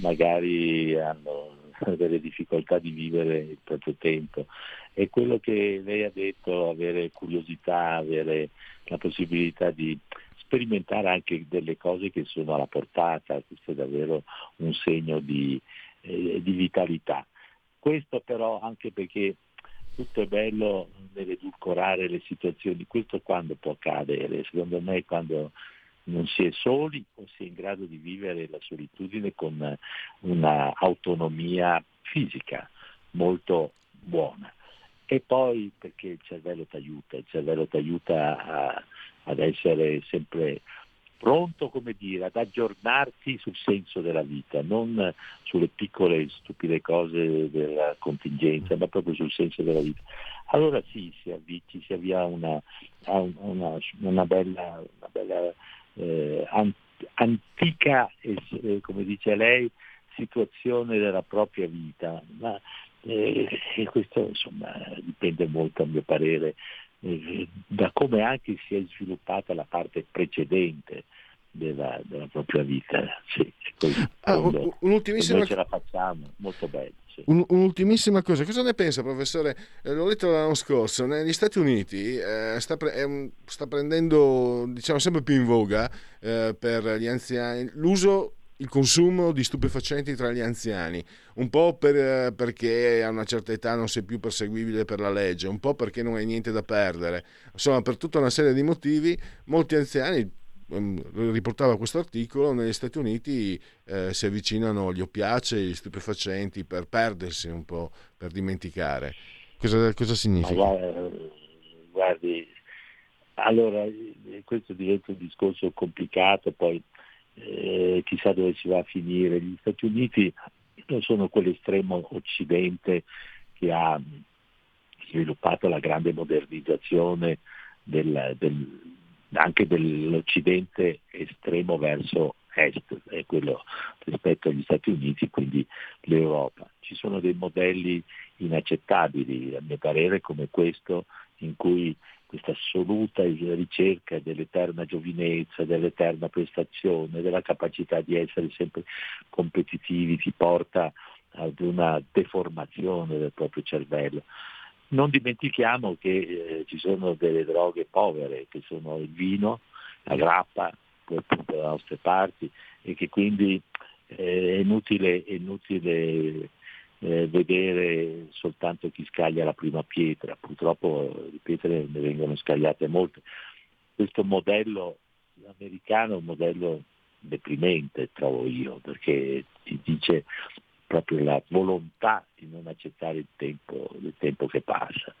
magari hanno delle difficoltà di vivere il proprio tempo. E quello che lei ha detto, avere curiosità, avere la possibilità di sperimentare anche delle cose che sono alla portata, questo è davvero un segno di, eh, di vitalità. Questo però anche perché tutto è bello nell'edulcorare le situazioni, questo quando può accadere? Secondo me quando non si è soli o si è in grado di vivere la solitudine con un'autonomia fisica molto buona. E poi perché il cervello ti aiuta, il cervello ti aiuta ad essere sempre pronto come dire, ad aggiornarsi sul senso della vita, non sulle piccole stupide cose della contingenza, ma proprio sul senso della vita. Allora sì, si, avvici, si avvia una, una, una bella, una bella eh, antica, eh, come dice lei, situazione della propria vita, ma eh, questo insomma, dipende molto a mio parere eh, da come anche si è sviluppata la parte precedente della, della propria vita. Sì, ah, un, un'ultimissima... ce la facciamo, molto. Sì. Un, un'ultimissima cosa, cosa ne pensa professore? Eh, l'ho letto l'anno scorso, negli Stati Uniti eh, sta, pre- sta, prendendo diciamo, sempre più in voga eh, per gli anziani l'uso il consumo di stupefacenti tra gli anziani, un po' per, eh, perché a una certa età non sei più perseguibile per la legge, un po' perché non hai niente da perdere, insomma per tutta una serie di motivi molti anziani, ehm, riportava questo articolo, negli Stati Uniti eh, si avvicinano gli oppiacei, gli stupefacenti per perdersi un po', per dimenticare. Cosa, cosa significa? Guardi, allora questo diventa un discorso complicato, poi eh, chissà dove si va a finire. Gli Stati Uniti non sono quell'estremo occidente che ha sviluppato la grande modernizzazione del, del, anche dell'occidente estremo verso est, è quello rispetto agli Stati Uniti, quindi l'Europa. Ci sono dei modelli inaccettabili, a mio parere, come questo, in cui questa assoluta ricerca dell'eterna giovinezza, dell'eterna prestazione, della capacità di essere sempre competitivi ti porta ad una deformazione del proprio cervello. Non dimentichiamo che eh, ci sono delle droghe povere, che sono il vino, la grappa, soprattutto dalle nostre parti, e che quindi eh, è inutile, è inutile eh, vedere soltanto chi scaglia la prima pietra, purtroppo di pietre ne vengono scagliate molte. Questo modello americano è un modello deprimente, trovo io, perché ti dice proprio la volontà di non accettare il tempo, il tempo che passa,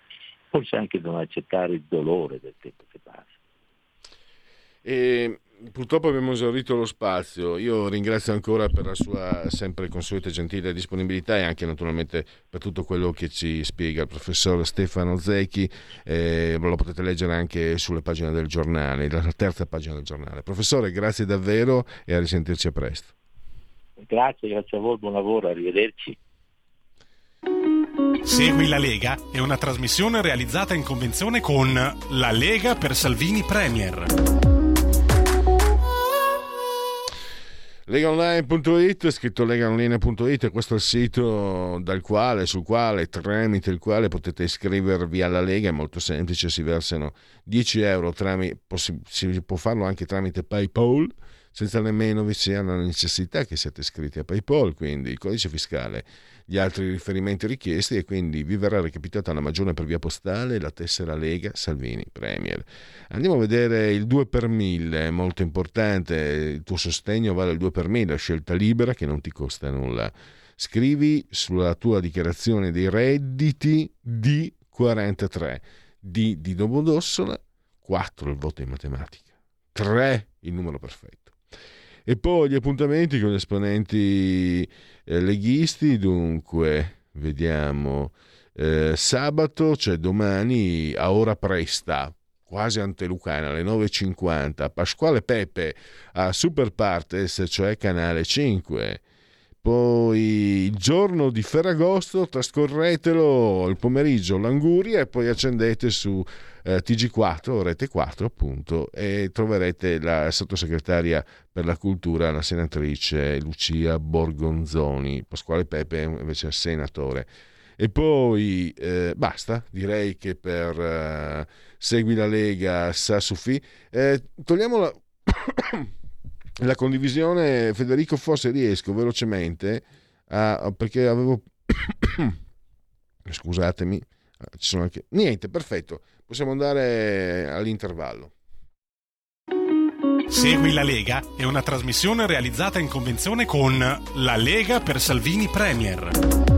forse anche non accettare il dolore del tempo che passa. E purtroppo abbiamo esaurito lo spazio. Io ringrazio ancora per la sua sempre consueta gentile disponibilità e anche naturalmente per tutto quello che ci spiega il professor Stefano Zecchi. Eh, lo potete leggere anche sulle pagine del giornale, la terza pagina del giornale. Professore, grazie davvero e a risentirci a presto. Grazie, grazie a voi, buon lavoro, arrivederci. Segui la Lega è una trasmissione realizzata in convenzione con La Lega per Salvini Premier. Legaonline.it, scritto legaonline.it, questo è il sito dal quale, sul quale, tramite il quale potete iscrivervi alla Lega, è molto semplice, si versano 10 euro, tramite, si può farlo anche tramite PayPal, senza nemmeno vi sia la necessità che siate iscritti a PayPal, quindi il codice fiscale gli altri riferimenti richiesti e quindi vi verrà recapitata la maggiore per via postale la tessera Lega Salvini Premier. Andiamo a vedere il 2 per 1000, molto importante, il tuo sostegno vale il 2 per 1000, scelta libera che non ti costa nulla. Scrivi sulla tua dichiarazione dei redditi di 43, D di Domodossola, 4 il voto in matematica, 3 il numero perfetto. E poi gli appuntamenti con gli esponenti eh, leghisti, dunque, vediamo, eh, sabato, cioè domani, a ora presta, quasi antelucana, alle 9.50, Pasquale Pepe a Super Partes, cioè canale 5. Poi il giorno di Ferragosto trascorretelo il pomeriggio l'Anguria e poi accendete su eh, TG4, Rete 4 appunto, e troverete la sottosegretaria per la cultura, la senatrice Lucia Borgonzoni, Pasquale Pepe invece è senatore. E poi eh, basta, direi che per eh, Segui la Lega sa Sufi. Eh, togliamo la, la, condivisione, Federico, forse riesco velocemente, a, perché avevo... Scusatemi, ci sono anche... Niente, perfetto possiamo andare all'intervallo. Segui la Lega è una trasmissione realizzata in convenzione con La Lega per Salvini Premier.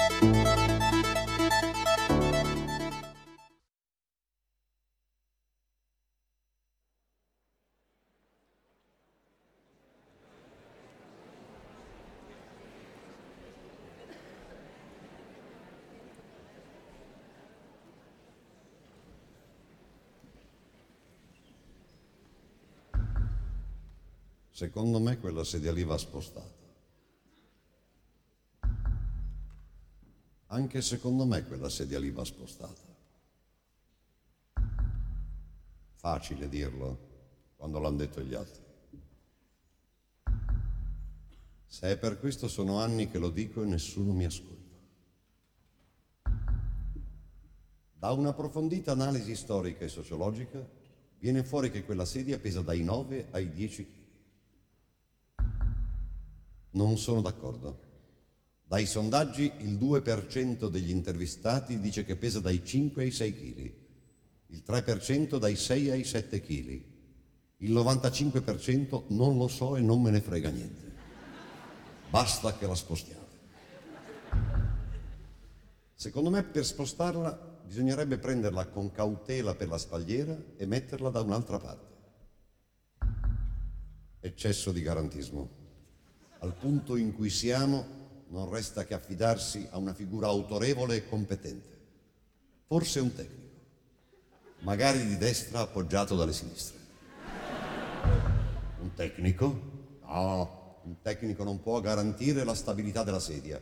Secondo me quella sedia lì va spostata. Anche secondo me quella sedia lì va spostata. Facile dirlo quando l'hanno detto gli altri. Se è per questo sono anni che lo dico e nessuno mi ascolta. Da un'approfondita analisi storica e sociologica viene fuori che quella sedia pesa dai 9 ai 10 kg. Non sono d'accordo. Dai sondaggi il 2% degli intervistati dice che pesa dai 5 ai 6 kg, il 3% dai 6 ai 7 kg, il 95% non lo so e non me ne frega niente. Basta che la spostiate. Secondo me per spostarla bisognerebbe prenderla con cautela per la spalliera e metterla da un'altra parte. Eccesso di garantismo. Al punto in cui siamo non resta che affidarsi a una figura autorevole e competente, forse un tecnico, magari di destra appoggiato dalle sinistre. Un tecnico? No, un tecnico non può garantire la stabilità della sedia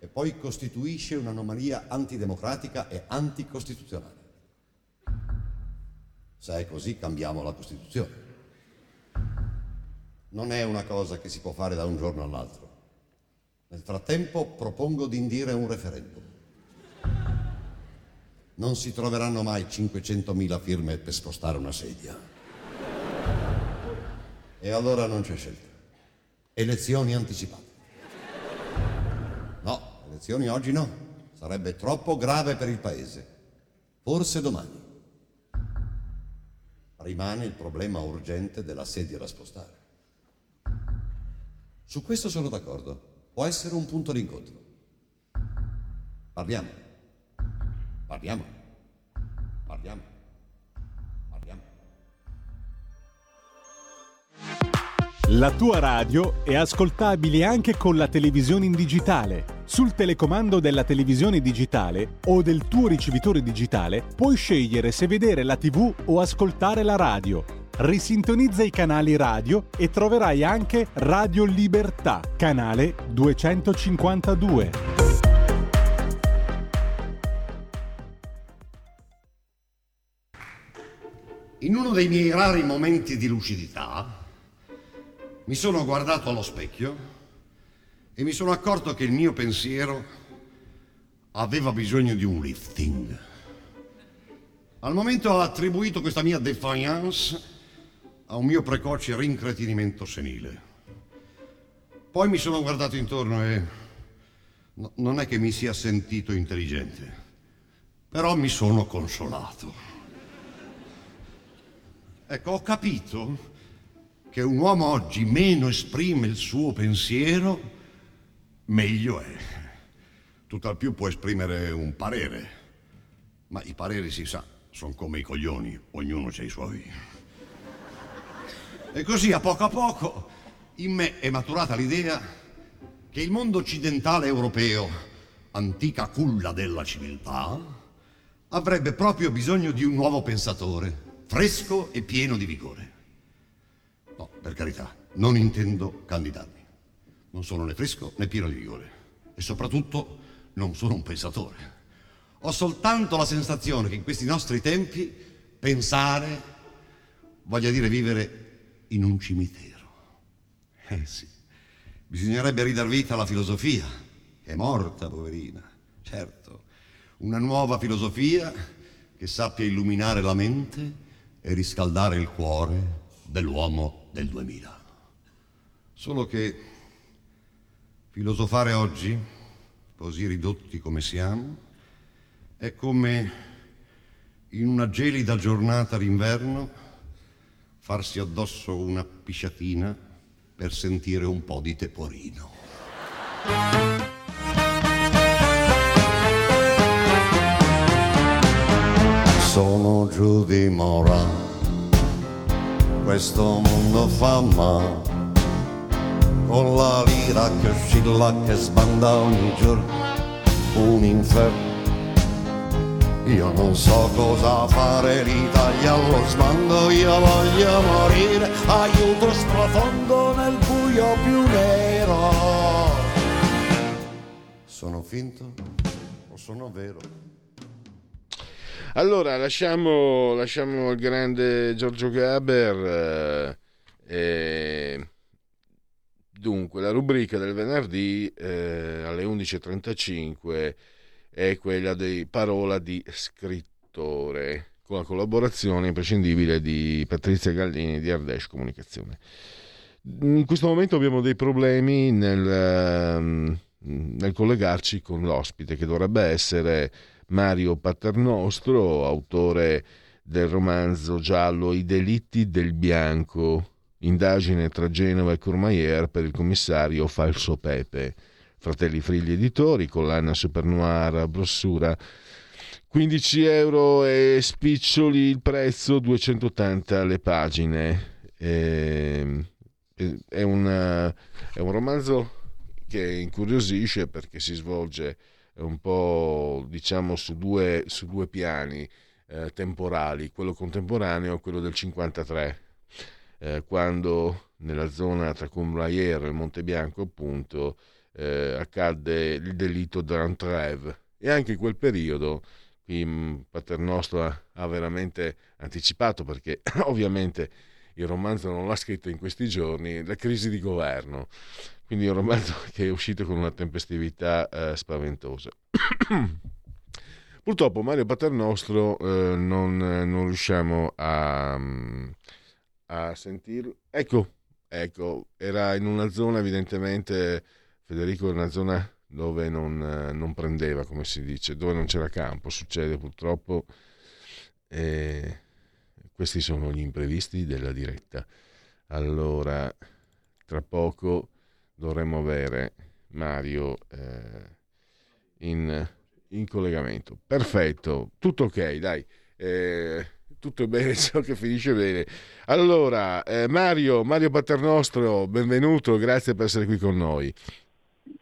e poi costituisce un'anomalia antidemocratica e anticostituzionale. Se è così cambiamo la Costituzione. Non è una cosa che si può fare da un giorno all'altro. Nel frattempo propongo di indire un referendum. Non si troveranno mai 500.000 firme per spostare una sedia. E allora non c'è scelta. Elezioni anticipate. No, elezioni oggi no. Sarebbe troppo grave per il Paese. Forse domani. Rimane il problema urgente della sedia da spostare. Su questo sono d'accordo. Può essere un punto d'incontro. Parliamo. Parliamo. Parliamo. Parliamo. La tua radio è ascoltabile anche con la televisione in digitale. Sul telecomando della televisione digitale o del tuo ricevitore digitale puoi scegliere se vedere la TV o ascoltare la radio risintonizza i canali radio e troverai anche Radio Libertà, canale 252. In uno dei miei rari momenti di lucidità mi sono guardato allo specchio e mi sono accorto che il mio pensiero aveva bisogno di un lifting. Al momento ho attribuito questa mia defiance a un mio precoce rincretinimento senile. Poi mi sono guardato intorno e no, non è che mi sia sentito intelligente, però mi sono consolato. Ecco, ho capito che un uomo oggi meno esprime il suo pensiero, meglio è. Tutt'al più può esprimere un parere, ma i pareri si sa, sono come i coglioni, ognuno ha i suoi. E così a poco a poco in me è maturata l'idea che il mondo occidentale europeo, antica culla della civiltà, avrebbe proprio bisogno di un nuovo pensatore, fresco e pieno di vigore. No, per carità, non intendo candidarmi. Non sono né fresco né pieno di vigore. E soprattutto non sono un pensatore. Ho soltanto la sensazione che in questi nostri tempi pensare voglia dire vivere in un cimitero. Eh sì, bisognerebbe ridar vita alla filosofia, è morta, poverina, certo. Una nuova filosofia che sappia illuminare la mente e riscaldare il cuore dell'uomo del 2000. Solo che filosofare oggi, così ridotti come siamo, è come in una gelida giornata d'inverno farsi addosso una pisciatina per sentire un po' di teporino. Sono giù di mora, questo mondo fa male, con la lira che oscilla, che sbanda ogni giorno, un inferno io non so cosa fare, l'Italia allo sbando, io voglio morire, aiuto sprofondo nel buio più nero. Sono finto o sono vero? Allora, lasciamo, lasciamo il grande Giorgio Gaber. Eh, eh, dunque, la rubrica del venerdì eh, alle 11.35 è quella di Parola di scrittore, con la collaborazione imprescindibile di Patrizia Gallini di Ardesh Comunicazione. In questo momento abbiamo dei problemi nel, ehm, nel collegarci con l'ospite, che dovrebbe essere Mario Paternostro, autore del romanzo giallo I delitti del bianco, indagine tra Genova e Courmayeur per il commissario Falso Pepe Fratelli Frigli Editori, collana Super Noir, brossura 15 euro e spiccioli il prezzo, 280 le pagine. E, è, una, è un romanzo che incuriosisce perché si svolge un po' diciamo su due, su due piani eh, temporali, quello contemporaneo e quello del 53, eh, quando nella zona tra Comblayer e Monte Bianco appunto eh, accadde il delitto d'Antreve e anche in quel periodo qui Paternostro ha, veramente anticipato perché ovviamente il romanzo non l'ha scritto in questi giorni, la crisi di governo. Quindi un romanzo che è uscito con una tempestività eh, spaventosa. Purtroppo Mario Paternostro eh, non, non, riusciamo a, mm, a sentirlo. Ecco, ecco, era in una zona evidentemente Federico è una zona dove non, non, prendeva, come si dice, dove non c'era campo, succede purtroppo. E questi sono gli imprevisti della diretta. Allora, tra poco dovremo avere Mario eh, in, in, collegamento. Perfetto, tutto ok, dai. Eh, tutto bene ciò che finisce bene. Allora, eh, Mario, Mario Paternostro, benvenuto, grazie per essere qui con noi.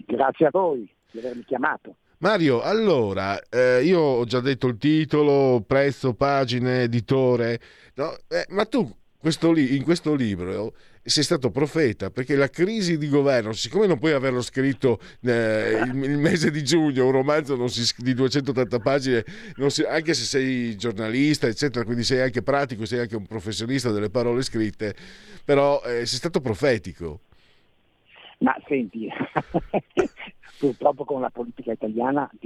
Grazie a voi di avermi chiamato. Mario, allora, eh, io ho già detto il titolo, prezzo, pagine, editore, no? eh, ma tu questo li- in questo libro sei stato profeta perché la crisi di governo, siccome non puoi averlo scritto eh, il, il, mese di giugno, un romanzo si, di 280 pagine, si, anche se sei giornalista, eccetera, quindi sei anche pratico, sei anche un professionista delle parole scritte, però eh, sei stato profetico. Ma senti, purtroppo con la politica italiana è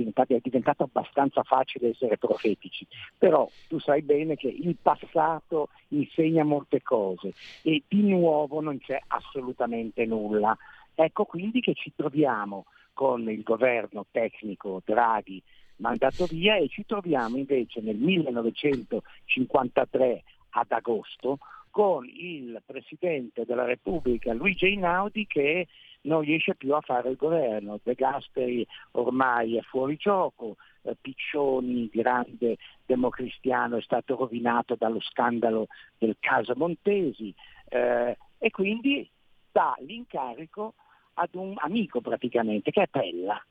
diventato abbastanza facile essere profetici, però tu sai bene che il passato insegna molte cose e di nuovo non c'è assolutamente nulla. Ecco quindi che ci troviamo con il governo tecnico Draghi mandato via e ci troviamo invece nel 1953 ad agosto con il Presidente della Repubblica Luigi Einaudi che non riesce più a fare il governo. De Gasperi ormai è fuori gioco, eh, Piccioni, grande democristiano, è stato rovinato dallo scandalo del caso Montesi eh, e quindi dà l'incarico ad un amico praticamente, che è Pella.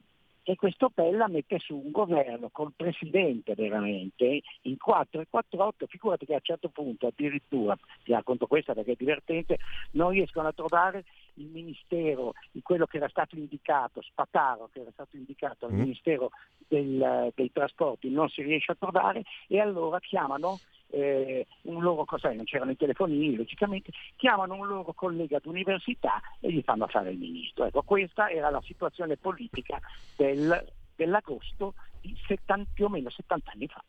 E questo Pella mette su un governo col presidente veramente in 4 e 4-8, figurati che a un certo punto addirittura, ti racconto questa perché è divertente, non riescono a trovare il ministero, quello che era stato indicato, Spataro che era stato indicato al mm. ministero del, dei trasporti, non si riesce a trovare e allora chiamano eh, un loro, sai, non c'erano i telefonini logicamente, chiamano un loro collega d'università e gli fanno fare il ministro. Ecco, questa era la situazione politica del, dell'agosto di 70, più o meno 70 anni fa.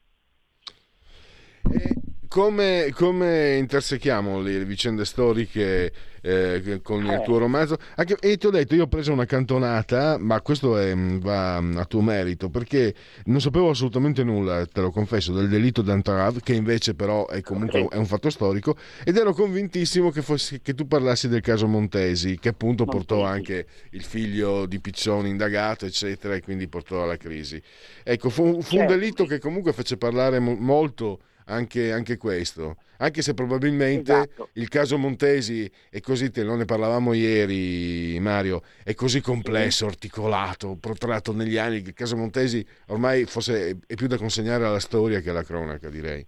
E come, come intersechiamo le vicende storiche eh, con il tuo romanzo? Anche, e ti ho detto, io ho preso una cantonata, ma questo è, mm, va a tuo merito, perché non sapevo assolutamente nulla, te lo confesso, del delitto d'Antrav, che invece però è comunque okay. è un fatto storico, ed ero convintissimo che, fossi, che tu parlassi del caso Montesi, che appunto Montesi. portò anche il figlio di Piccioni indagato, eccetera, e quindi portò alla crisi. Ecco, fu, fu certo. un delitto che comunque fece parlare molto anche, anche questo. Anche se probabilmente esatto. il caso Montesi è così, te ne parlavamo ieri Mario, è così complesso, articolato, protratto negli anni che il caso Montesi ormai forse è più da consegnare alla storia che alla cronaca, direi.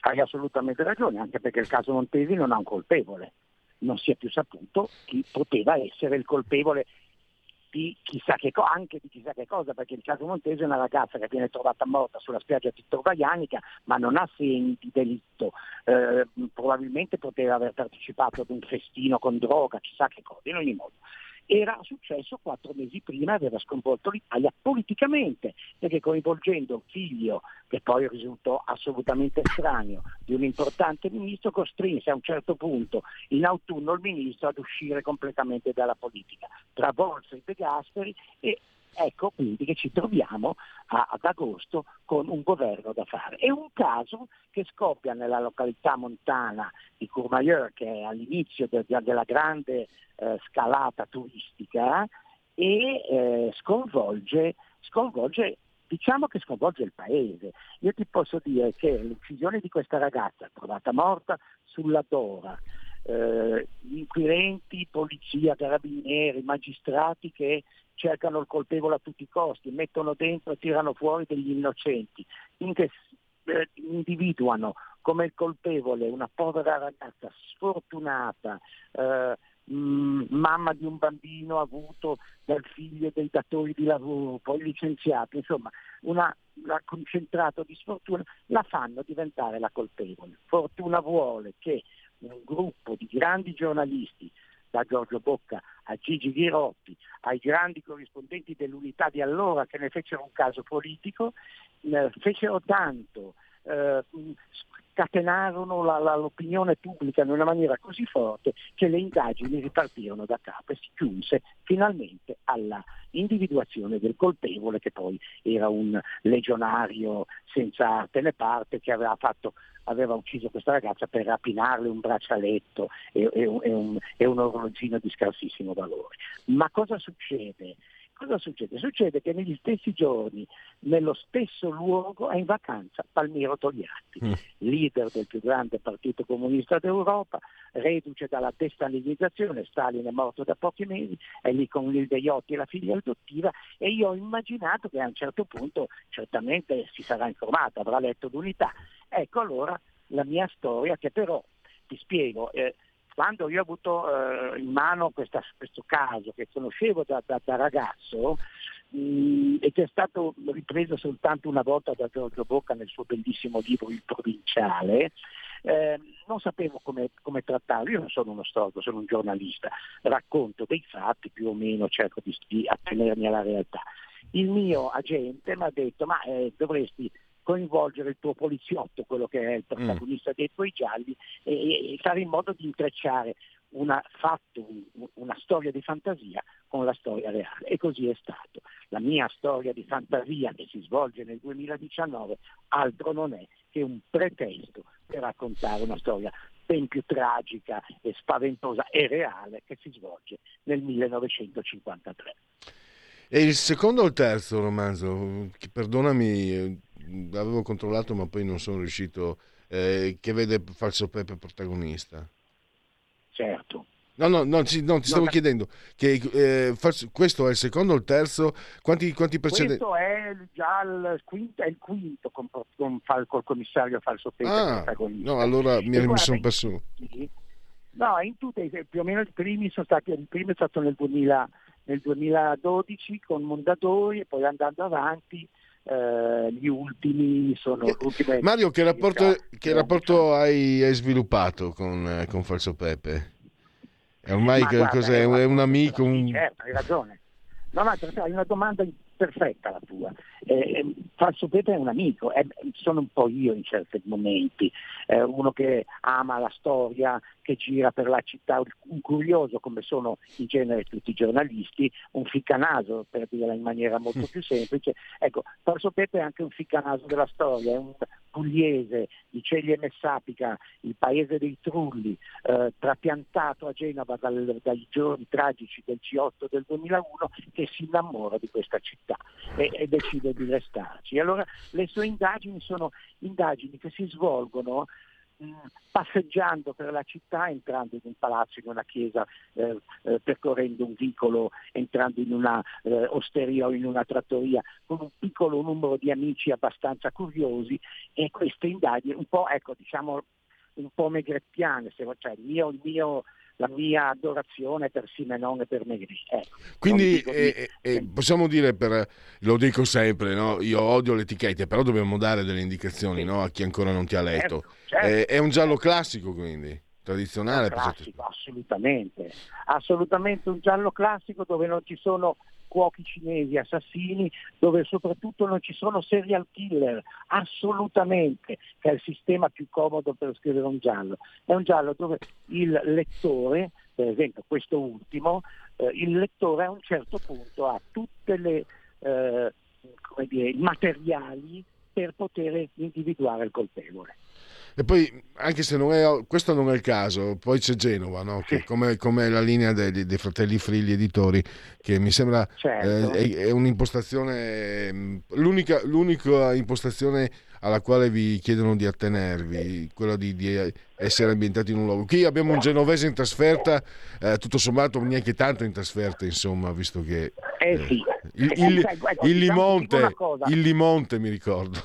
Hai assolutamente ragione, anche perché il caso Montesi non ha un colpevole, non si è più saputo chi poteva essere il colpevole di chissà che cosa, anche di chissà che cosa, perché il caso Montese è una ragazza che viene trovata morta sulla spiaggia di Torvaianica, ma non ha segni di delitto, eh, probabilmente poteva aver partecipato ad un festino con droga, chissà che cosa, in ogni modo era successo quattro mesi prima aveva sconvolto l'Italia politicamente, perché coinvolgendo un figlio, che poi risultò assolutamente estraneo, di un importante ministro, costrinse a un certo punto in autunno il ministro ad uscire completamente dalla politica, travolse i De Gasperi e Ecco quindi che ci troviamo a, ad agosto con un governo da fare. È un caso che scoppia nella località montana di Courmayeur, che è all'inizio de, de, della grande eh, scalata turistica, e eh, sconvolge, sconvolge diciamo che sconvolge il paese. Io ti posso dire che l'uccisione di questa ragazza trovata morta sulla Dora, eh, inquirenti, polizia, carabinieri, magistrati che cercano il colpevole a tutti i costi, mettono dentro e tirano fuori degli innocenti, che eh, individuano come il colpevole una povera ragazza sfortunata, eh, mm, mamma di un bambino avuto dal figlio dei datori di lavoro, poi licenziato, insomma, una, una concentrato di sfortuna, la fanno diventare la colpevole. Fortuna vuole che un gruppo di grandi giornalisti da Giorgio Bocca a Gigi Ghirotti, ai grandi corrispondenti dell'unità di allora che ne fecero un caso politico, eh, fecero tanto, eh, scatenarono la, la, l'opinione pubblica in una maniera così forte che le indagini ripartirono da capo e si giunse finalmente alla individuazione del colpevole che poi era un legionario senza arte né parte che aveva, fatto, aveva ucciso questa ragazza per rapinarle un braccialetto e, e, e, un, e un orologino di scarsissimo valore. Ma cosa succede? Cosa succede? Succede che negli stessi giorni, nello stesso luogo, è in vacanza Palmiro Togliatti, mm. leader del più grande partito comunista d'Europa, reduce dalla destalinizzazione, Stalin è morto da pochi mesi, è lì con il Deiotti e la figlia adottiva e io ho immaginato che a un certo punto certamente si sarà informato, avrà letto l'unità. Ecco allora la mia storia che però, ti spiego, eh, quando io ho avuto eh, in mano questa, questo caso che conoscevo da, da, da ragazzo mh, e che è stato ripreso soltanto una volta da Giorgio Bocca nel suo bellissimo libro Il Provinciale, eh, non sapevo come, come, trattarlo, io non sono uno storico, sono un giornalista, racconto dei fatti più o meno, cerco di, di attenermi alla realtà. Il mio agente mi ha detto ma eh, dovresti coinvolgere il tuo poliziotto, quello che è il protagonista mm. dei tuoi gialli, e, e, fare in modo di intrecciare una, fatto una storia di fantasia con la storia reale e così è stato. La mia storia di fantasia che si svolge nel 2019 altro non è che un pretesto per raccontare una storia ben più tragica e spaventosa e reale che si svolge nel 1953. E il secondo o il terzo romanzo? Perdonami, eh, avevo controllato ma poi non sono riuscito, eh, che vede Falso Pepe protagonista. Certo. No, no, no, sì, no ti stavo no, chiedendo, che, eh, questo è il secondo o il terzo? Quanti, quanti precedenti? Questo è già il quinto, è il quinto con, con, con, col commissario Falso Pepe ah, protagonista. No, allora mi, mi sono perso. No, in tutte, più o meno i primi sono stati, il primo è stato nel 2000 nel 2012 con Mondadori e poi andando avanti eh, gli ultimi sono ultime Mario che rapporto, che rapporto hai, hai, sviluppato con, eh, con Falso Pepe? È ormai che guarda, cos'è? È un amico? Un... Certo, hai ragione. No, no, hai una domanda perfetta la tua. Eh, Falso Pepe è un amico, eh, sono un po' io in certi momenti, eh, uno che ama la storia, che gira per la città, un curioso come sono in genere tutti i giornalisti, un ficcanaso per dirla in maniera molto più semplice. Ecco, Falso Pepe è anche un ficcanaso della storia, è un pugliese di Ceglie Messapica, il paese dei Trulli, eh, trapiantato a Genova dal, dai giorni tragici del G8 del 2001, che si innamora di questa città e, e decide di restarci. Allora le sue indagini sono indagini che si svolgono passeggiando per la città, entrando in un palazzo, in una chiesa, eh, eh, percorrendo un vicolo, entrando in una eh, osteria o in una trattoria, con un piccolo numero di amici abbastanza curiosi e queste indagini un po', ecco, diciamo, un po' megrettiane, cioè il mio, il mio la mia adorazione per Simenon e per Megri. Ecco, Quindi eh, eh, possiamo dire, per, lo dico sempre, no? io odio le etichette, però dobbiamo dare delle indicazioni sì. no? a chi ancora non ti ha letto. Certo, certo. Eh, è un giallo classico quindi, tradizionale. Classico, assolutamente, assolutamente un giallo classico dove non ci sono cuochi cinesi, assassini, dove soprattutto non ci sono serial killer, assolutamente, che è il sistema più comodo per scrivere un giallo. È un giallo dove il lettore, per esempio questo ultimo, eh, il lettore a un certo punto ha tutte le eh, dire, materiali per poter individuare il colpevole. E poi, anche se non è, questo non è il caso, poi c'è Genova, no? che come, come la linea dei, dei, fratelli Frilli editori, che mi sembra certo. eh, è, è, un'impostazione, mm, l'unica, l'unica impostazione alla quale vi chiedono di attenervi, quella di, di essere ambientati in un luogo. Qui abbiamo un genovese in trasferta, eh, tutto sommato neanche tanto in trasferta, insomma, visto che... Eh, sì. il, il, il, il, Limonte, il Limonte mi ricordo.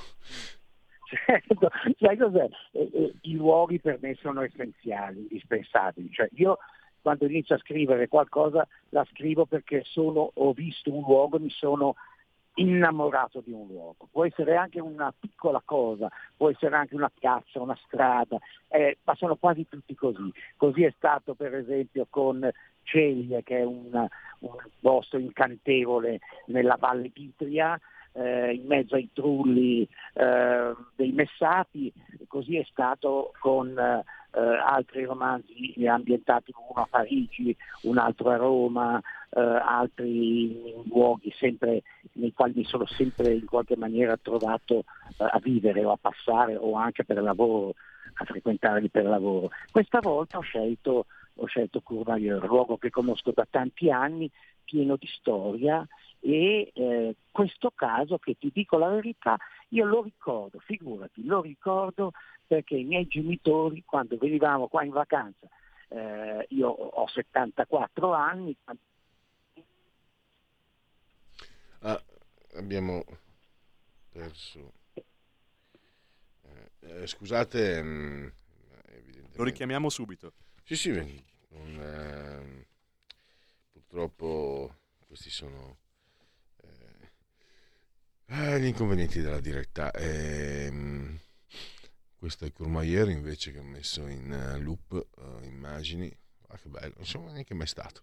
Certo, sai cos'è? Eh, eh, I luoghi per me sono essenziali, indispensabili. Cioè, io quando inizio a scrivere qualcosa la scrivo perché sono, ho visto un luogo, mi sono innamorato di un luogo. Può essere anche una piccola cosa, può essere anche una piazza, una strada, eh, ma sono quasi tutti così. Così è stato per esempio con Ceglie, che è una, un posto incantevole nella Valle d'Itria, eh, in mezzo ai trulli eh, dei Messati, così è stato con eh, altri romanzi ambientati uno a Parigi, un altro a Roma, eh, altri luoghi sempre, nei quali mi sono sempre in qualche maniera trovato eh, a vivere o a passare o anche per lavoro, a frequentarli per lavoro. Questa volta ho scelto ho scelto Courmayeur, luogo che conosco da tanti anni, pieno di storia e eh, questo caso che ti dico la verità, io lo ricordo, figurati, lo ricordo perché i miei genitori quando venivamo qua in vacanza, eh, io ho 74 anni. Ah, abbiamo perso. Eh, eh scusate, mh, mm, lo richiamiamo subito. Sì, sì, non, ehm, purtroppo questi sono eh, gli inconvenienti della diretta. Ehm, questo è Courmayeur invece che ho messo in uh, loop uh, immagini. Ah, che bello, insomma, neanche mai stato.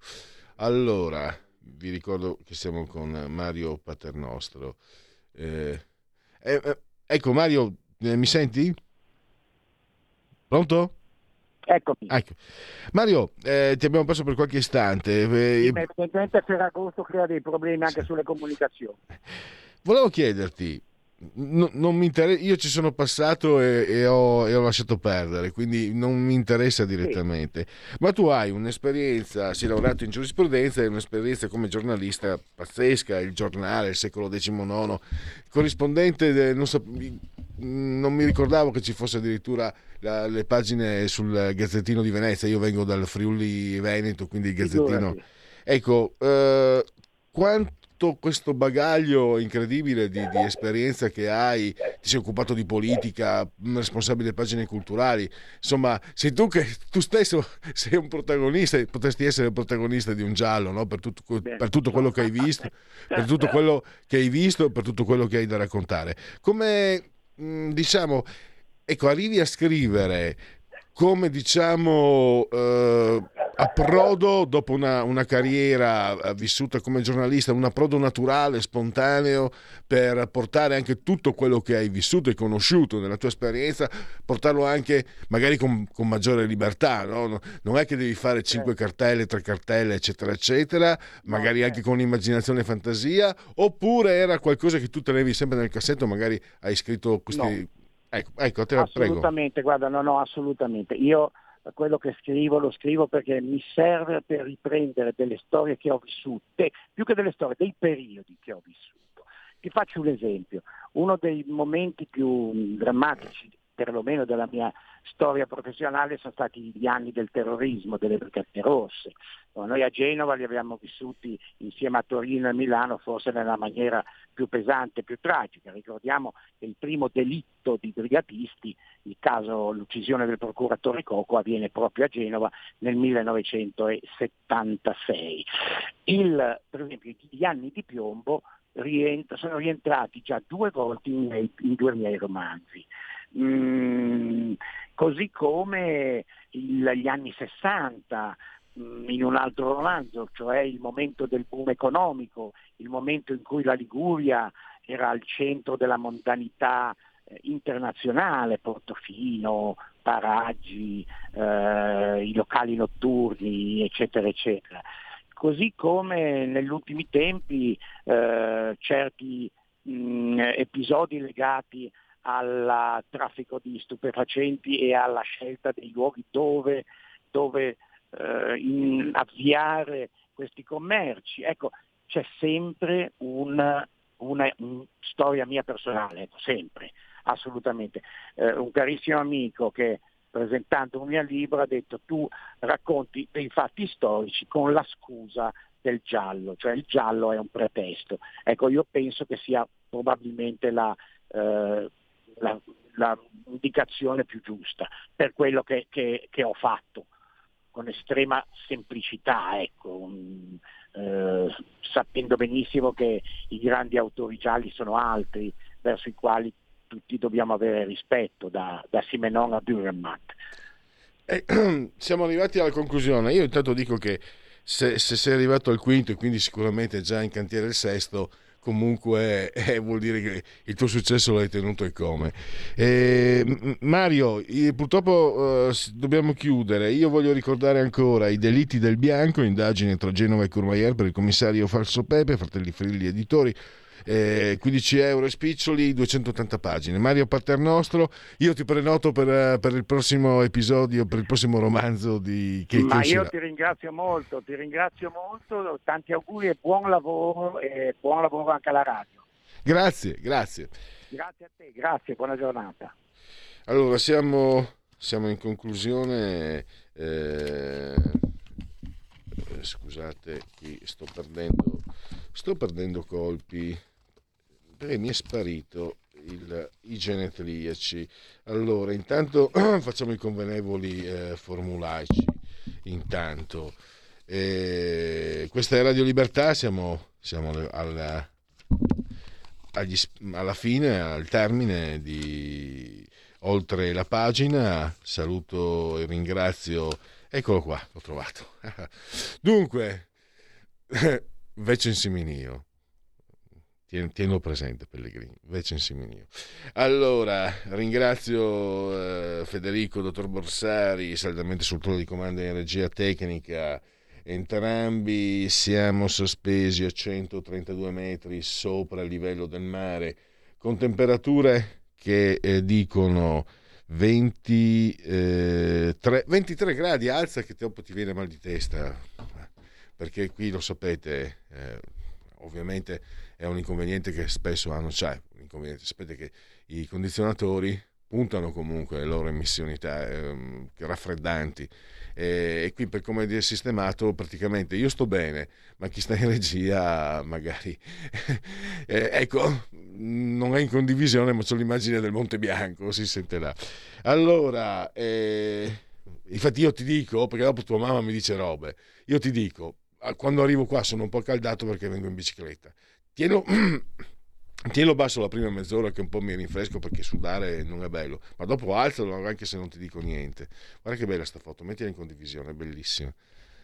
Allora, vi ricordo che siamo con Mario Paternostro. Eh, eh, ecco, Mario, mi senti? Pronto? Eccomi. Ecco. Mario, eh, ti abbiamo perso per qualche istante. Eh, sì, evidentemente Ferragosto crea dei problemi anche sulle comunicazioni. Volevo chiederti, No, non mi interessa, io ci sono passato e, e, ho, e, ho, lasciato perdere, quindi non mi interessa direttamente. Sì. Ma tu hai un'esperienza, sei laureato in giurisprudenza e un'esperienza come giornalista pazzesca, il giornale, il secolo XIX, corrispondente, de, non, so, non, mi ricordavo che ci fosse addirittura la, le pagine sul Gazzettino di Venezia, io vengo dal Friuli Veneto, quindi il Gazzettino... Ecco, eh, quanto tutto questo bagaglio incredibile di, di, esperienza che hai, ti sei occupato di politica, responsabile pagine culturali, insomma, sei tu che tu stesso sei un protagonista, potresti essere il protagonista di un giallo, no? per, tutto, per, tutto, quello che hai visto, per tutto quello che hai visto, per tutto quello che hai da raccontare. Come diciamo, ecco, arrivi a scrivere come diciamo eh, approdo dopo una, una, carriera eh, vissuta come giornalista, un approdo naturale, spontaneo per portare anche tutto quello che hai vissuto e conosciuto nella tua esperienza, portarlo anche magari con, con maggiore libertà, no? non è che devi fare cinque cartelle, tre cartelle, eccetera, eccetera, magari anche con immaginazione e fantasia, oppure era qualcosa che tu tenevi sempre nel cassetto, magari hai scritto questi... No Ecco, ecco te assolutamente, prego. guarda, no, no, assolutamente. Io quello che scrivo lo scrivo perché mi serve per riprendere delle storie che ho vissuto, più che delle storie, dei periodi che ho vissuto. Ti faccio un esempio. Uno dei momenti più drammatici perlomeno della mia storia professionale sono stati gli anni del terrorismo, delle Brigate Rosse. Noi a Genova li abbiamo vissuti insieme a Torino e Milano forse nella maniera più pesante, più tragica. Ricordiamo che il primo delitto di brigatisti, il caso l'uccisione del procuratore Coco, avviene proprio a Genova nel 1976. Il, per esempio gli anni di piombo rientra, sono rientrati già due volte in, in due miei romanzi. Mm, così come il, gli anni 60 mm, in un altro romanzo, cioè il momento del boom economico, il momento in cui la Liguria era al centro della mondanità eh, internazionale, Portofino, Paraggi, eh, i locali notturni, eccetera, eccetera. Così come negli ultimi tempi eh, certi mh, mm, episodi legati al traffico di stupefacenti e alla scelta dei luoghi dove, dove eh, avviare questi commerci. Ecco, c'è sempre una, una, una storia mia personale, ecco, sempre, assolutamente. Eh, un carissimo amico che presentando un mio libro ha detto tu racconti dei fatti storici con la scusa del giallo, cioè il giallo è un pretesto. Ecco, io penso che sia probabilmente la, eh, la, indicazione più giusta per quello che, che, che ho fatto, con estrema semplicità, ecco, um, eh, sapendo benissimo che i grandi autori gialli sono altri, verso i quali tutti dobbiamo avere rispetto, da, da Simenon a Dürrenmatt. Eh, siamo arrivati alla conclusione. Io intanto dico che se, se sei arrivato al quinto e quindi sicuramente già in cantiere il sesto, comunque eh, vuol dire che il tuo successo l'hai tenuto e come. Eh, Mario, purtroppo eh, dobbiamo chiudere. Io voglio ricordare ancora i delitti del bianco, indagine tra Genova e Courmayeur per il commissario Falso Pepe, Fratelli Frilli Editori eh, 15 euro e spiccioli, 280 pagine. Mario Paternostro, io ti prenoto per, per, il prossimo episodio, per il prossimo romanzo di che Ma io ti ringrazio molto, ti ringrazio molto, tanti auguri e buon lavoro e buon lavoro anche alla radio. Grazie, grazie. Grazie a te, grazie, buona giornata. Allora, siamo, siamo in conclusione. Eh, scusate, qui sto perdendo, sto perdendo colpi perché mi è sparito il, i genetriaci. Allora, intanto facciamo i convenevoli eh, formulaici. Intanto, eh, questa è Radio Libertà, siamo, siamo alla, agli, alla fine, al termine di oltre la pagina. Saluto e ringrazio. Eccolo qua, l'ho trovato. Dunque, Vecchio Insiminio tienilo presente Pellegrini, invece insieme Allora, ringrazio eh, Federico, dottor Borsari, saldamente sul trono di comando in regia tecnica. Entrambi siamo sospesi a 132 metri sopra il livello del mare, con temperature che eh, dicono 23, 23 eh, gradi, alza che dopo ti viene mal di testa, perché qui lo sapete, eh, ovviamente è un inconveniente che spesso hanno, cioè, sapete che i condizionatori puntano comunque le loro emissioni eh, raffreddanti. E, e, qui per come è sistemato praticamente io sto bene ma chi sta in regia magari eh, ecco non è in condivisione ma c'è l'immagine del Monte Bianco si sentirà. Allora eh, infatti io ti dico perché dopo tua mamma mi dice robe io ti dico quando arrivo qua sono un po' caldato perché vengo in bicicletta tienilo, tienilo basso la prima mezz'ora che un po' mi rinfresco perché sudare non è bello, ma dopo alzalo anche se non ti dico niente. Guarda che bella sta foto, mettila in condivisione, è bellissima.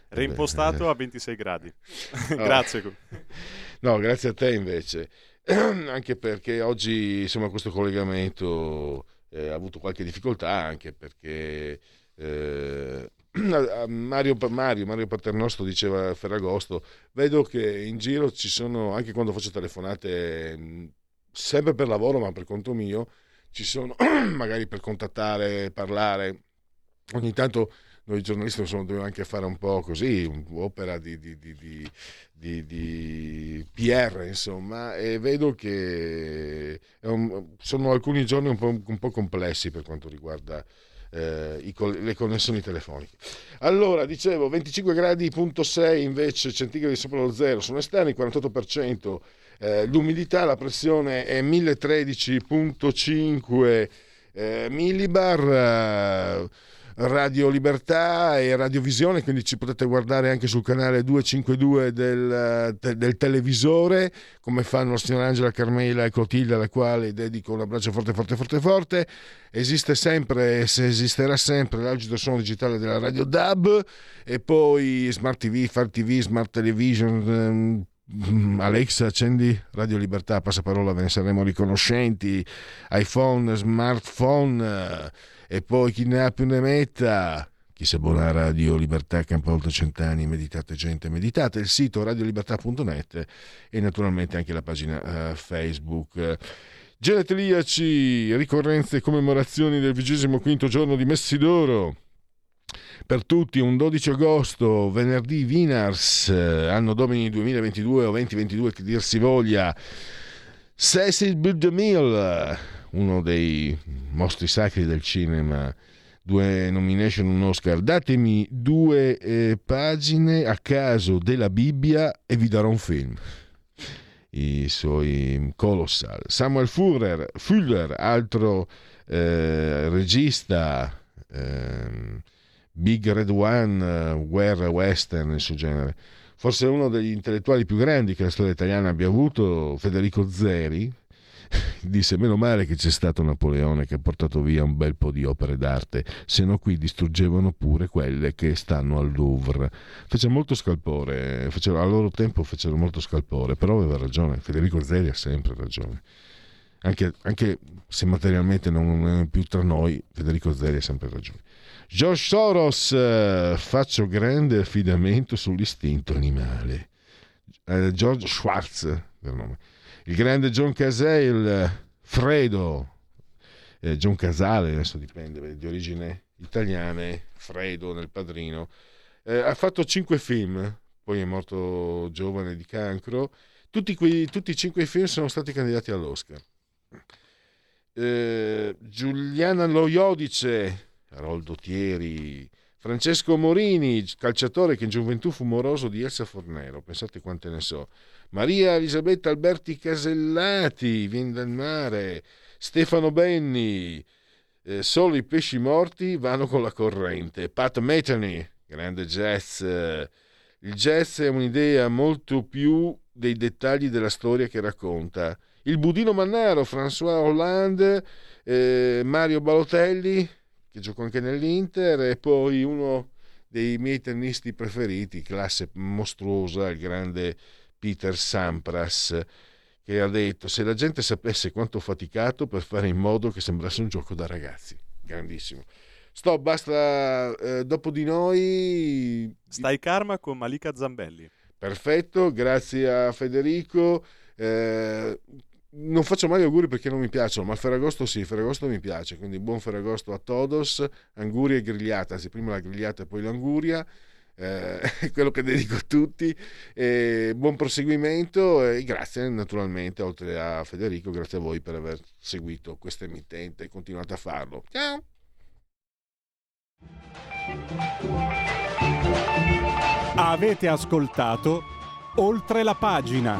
Reimpostato a 26 gradi. grazie. No, grazie a te invece. anche perché oggi insomma questo collegamento eh, ha avuto qualche difficoltà anche perché eh, Mario, Mario, Mario Paternosto diceva Ferragosto, vedo che in giro ci sono, anche quando faccio telefonate, sempre per lavoro ma per conto mio, ci sono magari per contattare, parlare, ogni tanto noi giornalisti dobbiamo anche fare un po' così, un'opera di, di, di, di, PR, insomma, e vedo che un, sono alcuni giorni un po', un po', complessi per quanto riguarda eh, le connessioni telefoniche. Allora, dicevo, 25 gradi, punto 6 invece centigradi sopra lo zero, sono esterni, 48%, eh, l'umidità, la pressione è 1013.5 eh, millibar. Eh, Radio Libertà e Radiovisione, quindi ci potete guardare anche sul canale 252 del, del televisore, come fanno la signora Angela Carmela e Clotilde, alla quale dedico un abbraccio forte, forte, forte, forte. Esiste sempre e se esisterà sempre l'agito suono digitale della Radio DAB e poi Smart TV, Far TV, Smart Television, ehm, Alexa, accendi Radio Libertà, passaparola, ve ne saremo riconoscenti. iPhone, smartphone e poi chi ne ha più ne metta. Chi si abbona a Radio Libertà Campo Alto Cent'anni, meditate gente, meditate, il sito radiolibertà.net e naturalmente anche la pagina uh, Facebook. Geneteliaci, ricorrenze e commemorazioni del vigesimo quinto giorno di Messidoro. Per tutti un 12 agosto, venerdì Vinars, anno domini 2022 o 2022 che dir si voglia. Cecil B. Uno dei mostri sacri del cinema, due nomination, un Oscar. Datemi due eh, pagine a caso della Bibbia e vi darò un film. I suoi colossal. Samuel Fuller, Fuller altro eh, regista, eh, Big Red One, guerra western, il suo genere. Forse uno degli intellettuali più grandi che la storia italiana abbia avuto, Federico Zeri, disse meno male che c'è stato Napoleone che ha portato via un bel po' di opere d'arte, se no qui distruggevano pure quelle che stanno al Louvre. Fece molto scalpore, fecero, a loro tempo fecero molto scalpore, però aveva ragione, Federico Zeri ha sempre ragione. Anche, anche se materialmente non è più tra noi, Federico Zeri ha sempre ragione. George Soros, faccio grande affidamento sull'istinto animale. Eh, George Schwartz, per nome il grande John Cazale, Fredo, eh, John Casale, adesso dipende, di origine italiane, Fredo nel padrino, eh, ha fatto cinque film, poi è morto giovane di cancro, tutti, quei, tutti i cinque film sono stati candidati all'Oscar. Eh, Giuliana Loiodice, Roldo Thieri, Francesco Morini, calciatore che in gioventù fu moroso di Elsa Fornero, pensate quante ne so. Maria Elisabetta Alberti Casellati, Vin del Mare, Stefano Benni, eh, solo i pesci morti vanno con la corrente. Pat Metheny, grande jazz. Il jazz è un'idea molto più dei dettagli della storia che racconta. Il Budino Mannaro, François Hollande, eh, Mario Balotelli, che giocò anche nell'Inter, e poi uno dei miei tennisti preferiti, classe mostruosa, il grande Peter Sampras, che ha detto se la gente sapesse quanto ho faticato per fare in modo che sembrasse un gioco da ragazzi. Grandissimo. Stop, basta. Eh, dopo di noi. Stai karma con Malika Zambelli. Perfetto, grazie a Federico. Eh, non faccio mai auguri perché non mi piacciono, ma il Ferragosto sì, il Ferragosto mi piace, quindi buon Ferragosto a todos, anguria e grigliata, anzi prima la grigliata e poi l'anguria, eh, quello che dedico a tutti, e buon proseguimento e grazie naturalmente, oltre a Federico, grazie a voi per aver seguito questa emittente e continuate a farlo. Ciao! Avete ascoltato oltre la pagina.